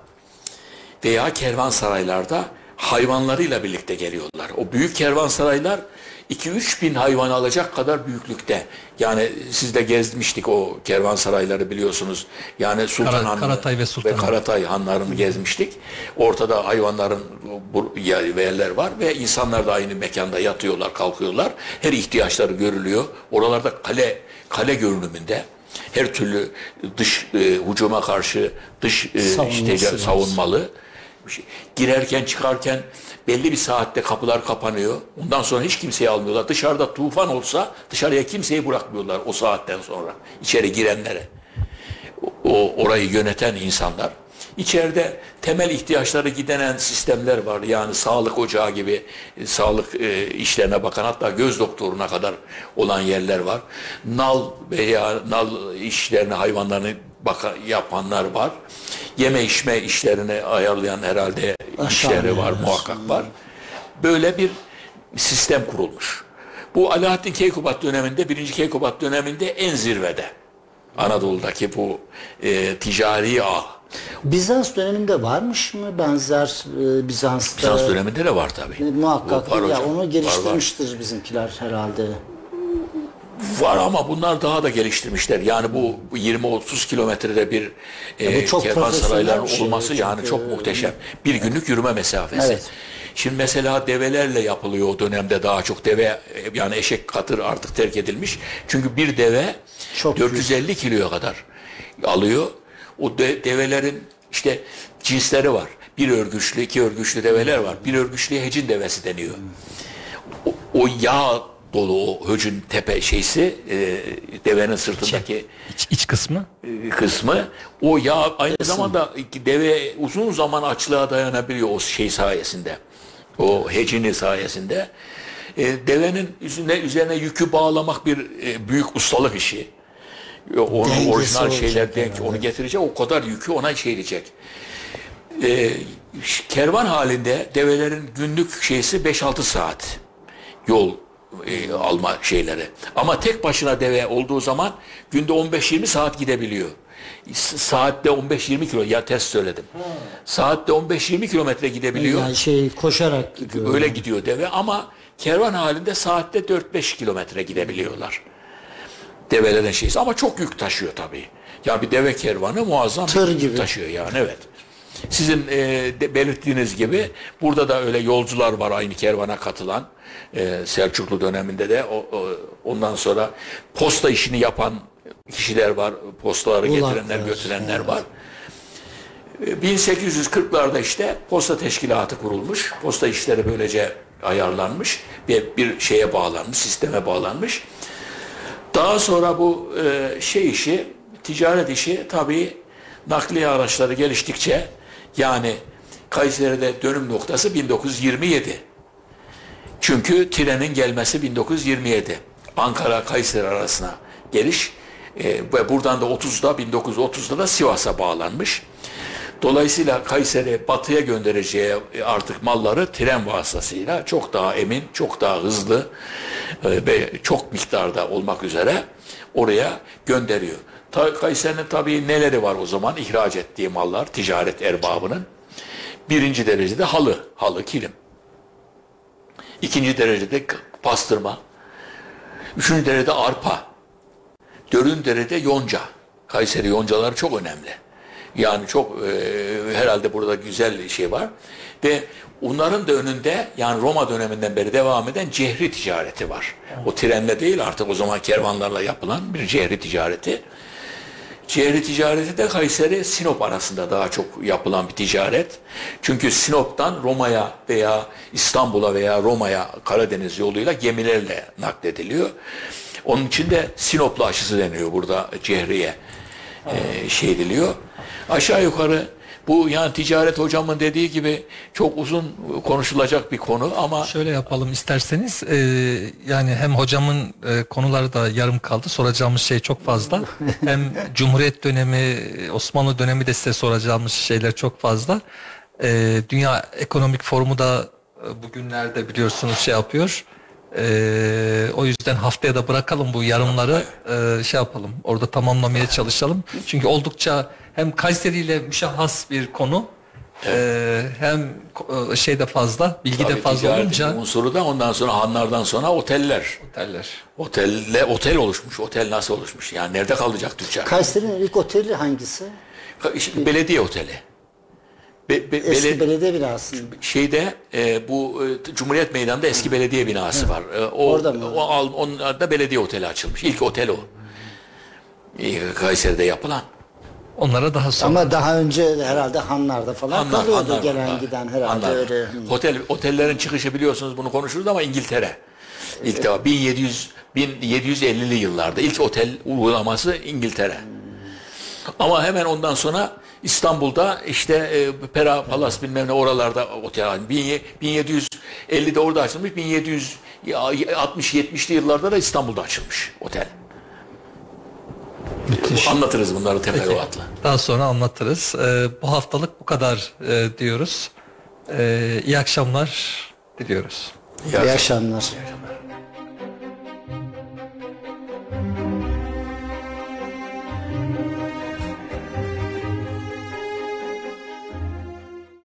veya kervansaraylarda hayvanlarıyla birlikte geliyorlar. O büyük kervansaraylar 2-3 bin hayvan alacak kadar büyüklükte. Yani siz de gezmiştik o kervansarayları biliyorsunuz. Yani Sultan Kara, Han Karatay ve Sultan ve Karatay hanlarını gezmiştik. Ortada hayvanların yerler var ve insanlar da aynı mekanda yatıyorlar, kalkıyorlar. Her ihtiyaçları görülüyor. Oralarda kale kale görünümünde her türlü dış e, hücuma karşı dış e, işte, savunmalı. Girerken çıkarken belli bir saatte kapılar kapanıyor. Ondan sonra hiç kimseyi almıyorlar. Dışarıda tufan olsa dışarıya kimseyi bırakmıyorlar o saatten sonra. içeri girenlere. O orayı yöneten insanlar. İçeride temel ihtiyaçları gideren sistemler var. Yani sağlık ocağı gibi e, sağlık e, işlerine bakan hatta göz doktoruna kadar olan yerler var. Nal veya nal işlerini hayvanlarını baka, yapanlar var. Yeme içme işlerini ayarlayan herhalde işleri var, yerler. muhakkak var. Böyle bir sistem kurulmuş. Bu Alaaddin Keykubat döneminde, birinci Keykubat döneminde en zirvede. Anadolu'daki bu e, ticari ağ. Bizans döneminde varmış mı benzer e, Bizans'ta? Bizans döneminde de var tabii. E, Muhakkak Var ya var, onu var. geliştirmiştir bizimkiler herhalde. Var ama bunlar daha da geliştirmişler. Yani bu 20-30 kilometrede bir e, kervansarayların şey olması yani çok muhteşem. Bir günlük yürüme mesafesi. Evet. Şimdi mesela develerle yapılıyor o dönemde daha çok deve e, yani eşek katır artık terk edilmiş. Çünkü bir deve Çok 450 kiloya kadar alıyor. O de- develerin işte cinsleri var. Bir örgüçlü, iki örgüçlü develer var. Bir örgüçlüye hecin devesi deniyor. O, o yağ dolu o höcün tepe şeysi e, devenin sırtındaki İç, iç kısmı. e, kısmı o yağ aynı zamanda deve uzun zaman açlığa dayanabiliyor o şey sayesinde. O hecini sayesinde. E, devenin üzerine, üzerine yükü bağlamak bir e, büyük ustalık işi. Onun Dengesi orijinal şeyler denk herhalde. onu getirecek o kadar yükü ona şey edecek. E, ş- kervan halinde develerin günlük şeysi 5-6 saat yol e, alma şeyleri. Ama tek başına deve olduğu zaman günde 15-20 saat gidebiliyor. Saatte 15-20 kilo ya test söyledim. Saatte 15-20 kilometre gidebiliyor. Yani şey koşarak gidiyor. Öyle gidiyor deve ama kervan halinde saatte 4-5 kilometre gidebiliyorlar. Develerin şeysi ama çok yük taşıyor tabii. Ya bir deve kervanı muazzam Tır bir yük gibi. taşıyor yani evet. Sizin e, de belirttiğiniz gibi burada da öyle yolcular var aynı kervana katılan. E, Selçuklu döneminde de o, o- ondan sonra posta işini yapan kişiler var. Postaları Ulaklar, getirenler götürenler var. 1840'larda işte posta teşkilatı kurulmuş. Posta işleri böylece ayarlanmış. Bir, bir şeye bağlanmış, sisteme bağlanmış. Daha sonra bu e, şey işi, ticaret işi tabii nakliye araçları geliştikçe yani Kayseri'de dönüm noktası 1927. Çünkü trenin gelmesi 1927. Ankara Kayseri arasına geliş e, ve buradan da 30'da 1930'da da Sivas'a bağlanmış. Dolayısıyla Kayseri batıya göndereceği artık malları tren vasıtasıyla çok daha emin, çok daha hızlı e, ve çok miktarda olmak üzere oraya gönderiyor. Kayseri'nin tabii neleri var o zaman ihraç ettiği mallar ticaret erbabının? Birinci derecede halı, halı, kilim. İkinci derecede pastırma. Üçüncü derecede arpa. Dördüncü derecede yonca. Kayseri yoncaları çok önemli. Yani çok e, herhalde burada güzel şey var. Ve onların da önünde yani Roma döneminden beri devam eden cehri ticareti var. O trenle değil artık o zaman kervanlarla yapılan bir cehri ticareti. Cehri ticareti de Kayseri Sinop arasında daha çok yapılan bir ticaret. Çünkü Sinop'tan Roma'ya veya İstanbul'a veya Roma'ya Karadeniz yoluyla gemilerle naklediliyor. Onun için de Sinoplu aşısı deniyor burada Cehri'ye e, şey ediliyor. Aşağı yukarı bu yani ticaret hocamın dediği gibi çok uzun konuşulacak bir konu ama Şöyle yapalım isterseniz. E, yani hem hocamın e, konuları da yarım kaldı. Soracağımız şey çok fazla. Hem <laughs> Cumhuriyet dönemi Osmanlı dönemi de size soracağımız şeyler çok fazla. E, Dünya Ekonomik Forumu da e, bugünlerde biliyorsunuz şey yapıyor. E, o yüzden haftaya da bırakalım bu yarımları. E, şey yapalım orada tamamlamaya çalışalım. Çünkü oldukça hem Kayseri ile müşahhas bir konu e, hem e, şey de fazla bilgi de tabii fazla ticaretin olunca unsuru da ondan sonra hanlardan sonra oteller. oteller. Otelle otel oluşmuş. Otel nasıl oluşmuş? Yani nerede kalacak tüccar? Kayseri'nin ilk oteli hangisi? İşte belediye oteli. Be- be- Eski bele- belediye binası. şeyde e, bu e, Cumhuriyet Meydanı'nda eski belediye binası var. E, o Orada mı? o al- onun da belediye oteli açılmış. İlk otel o. E, Kayseri'de yapılan. Onlara daha sonra. Ama daha önce herhalde hanlarda falan Hanlar, kalıyordu hanlar gelen var. giden herhalde Hanlar öyle. Otel otellerin çıkışı biliyorsunuz bunu konuşuruz ama İngiltere. İlk defa 1700 1750'li yıllarda ilk otel uygulaması İngiltere. Ama hemen ondan sonra İstanbul'da işte e, Pera Palas bilmem ne oralarda otel yani 1750'de orada açılmış 1760-70'li yıllarda da İstanbul'da açılmış otel. Anlatırız bunları teferruatla. Daha sonra anlatırız. Ee, bu haftalık bu kadar e, diyoruz. Ee, iyi akşamlar diliyoruz. İyi İyi akşamlar. akşamlar.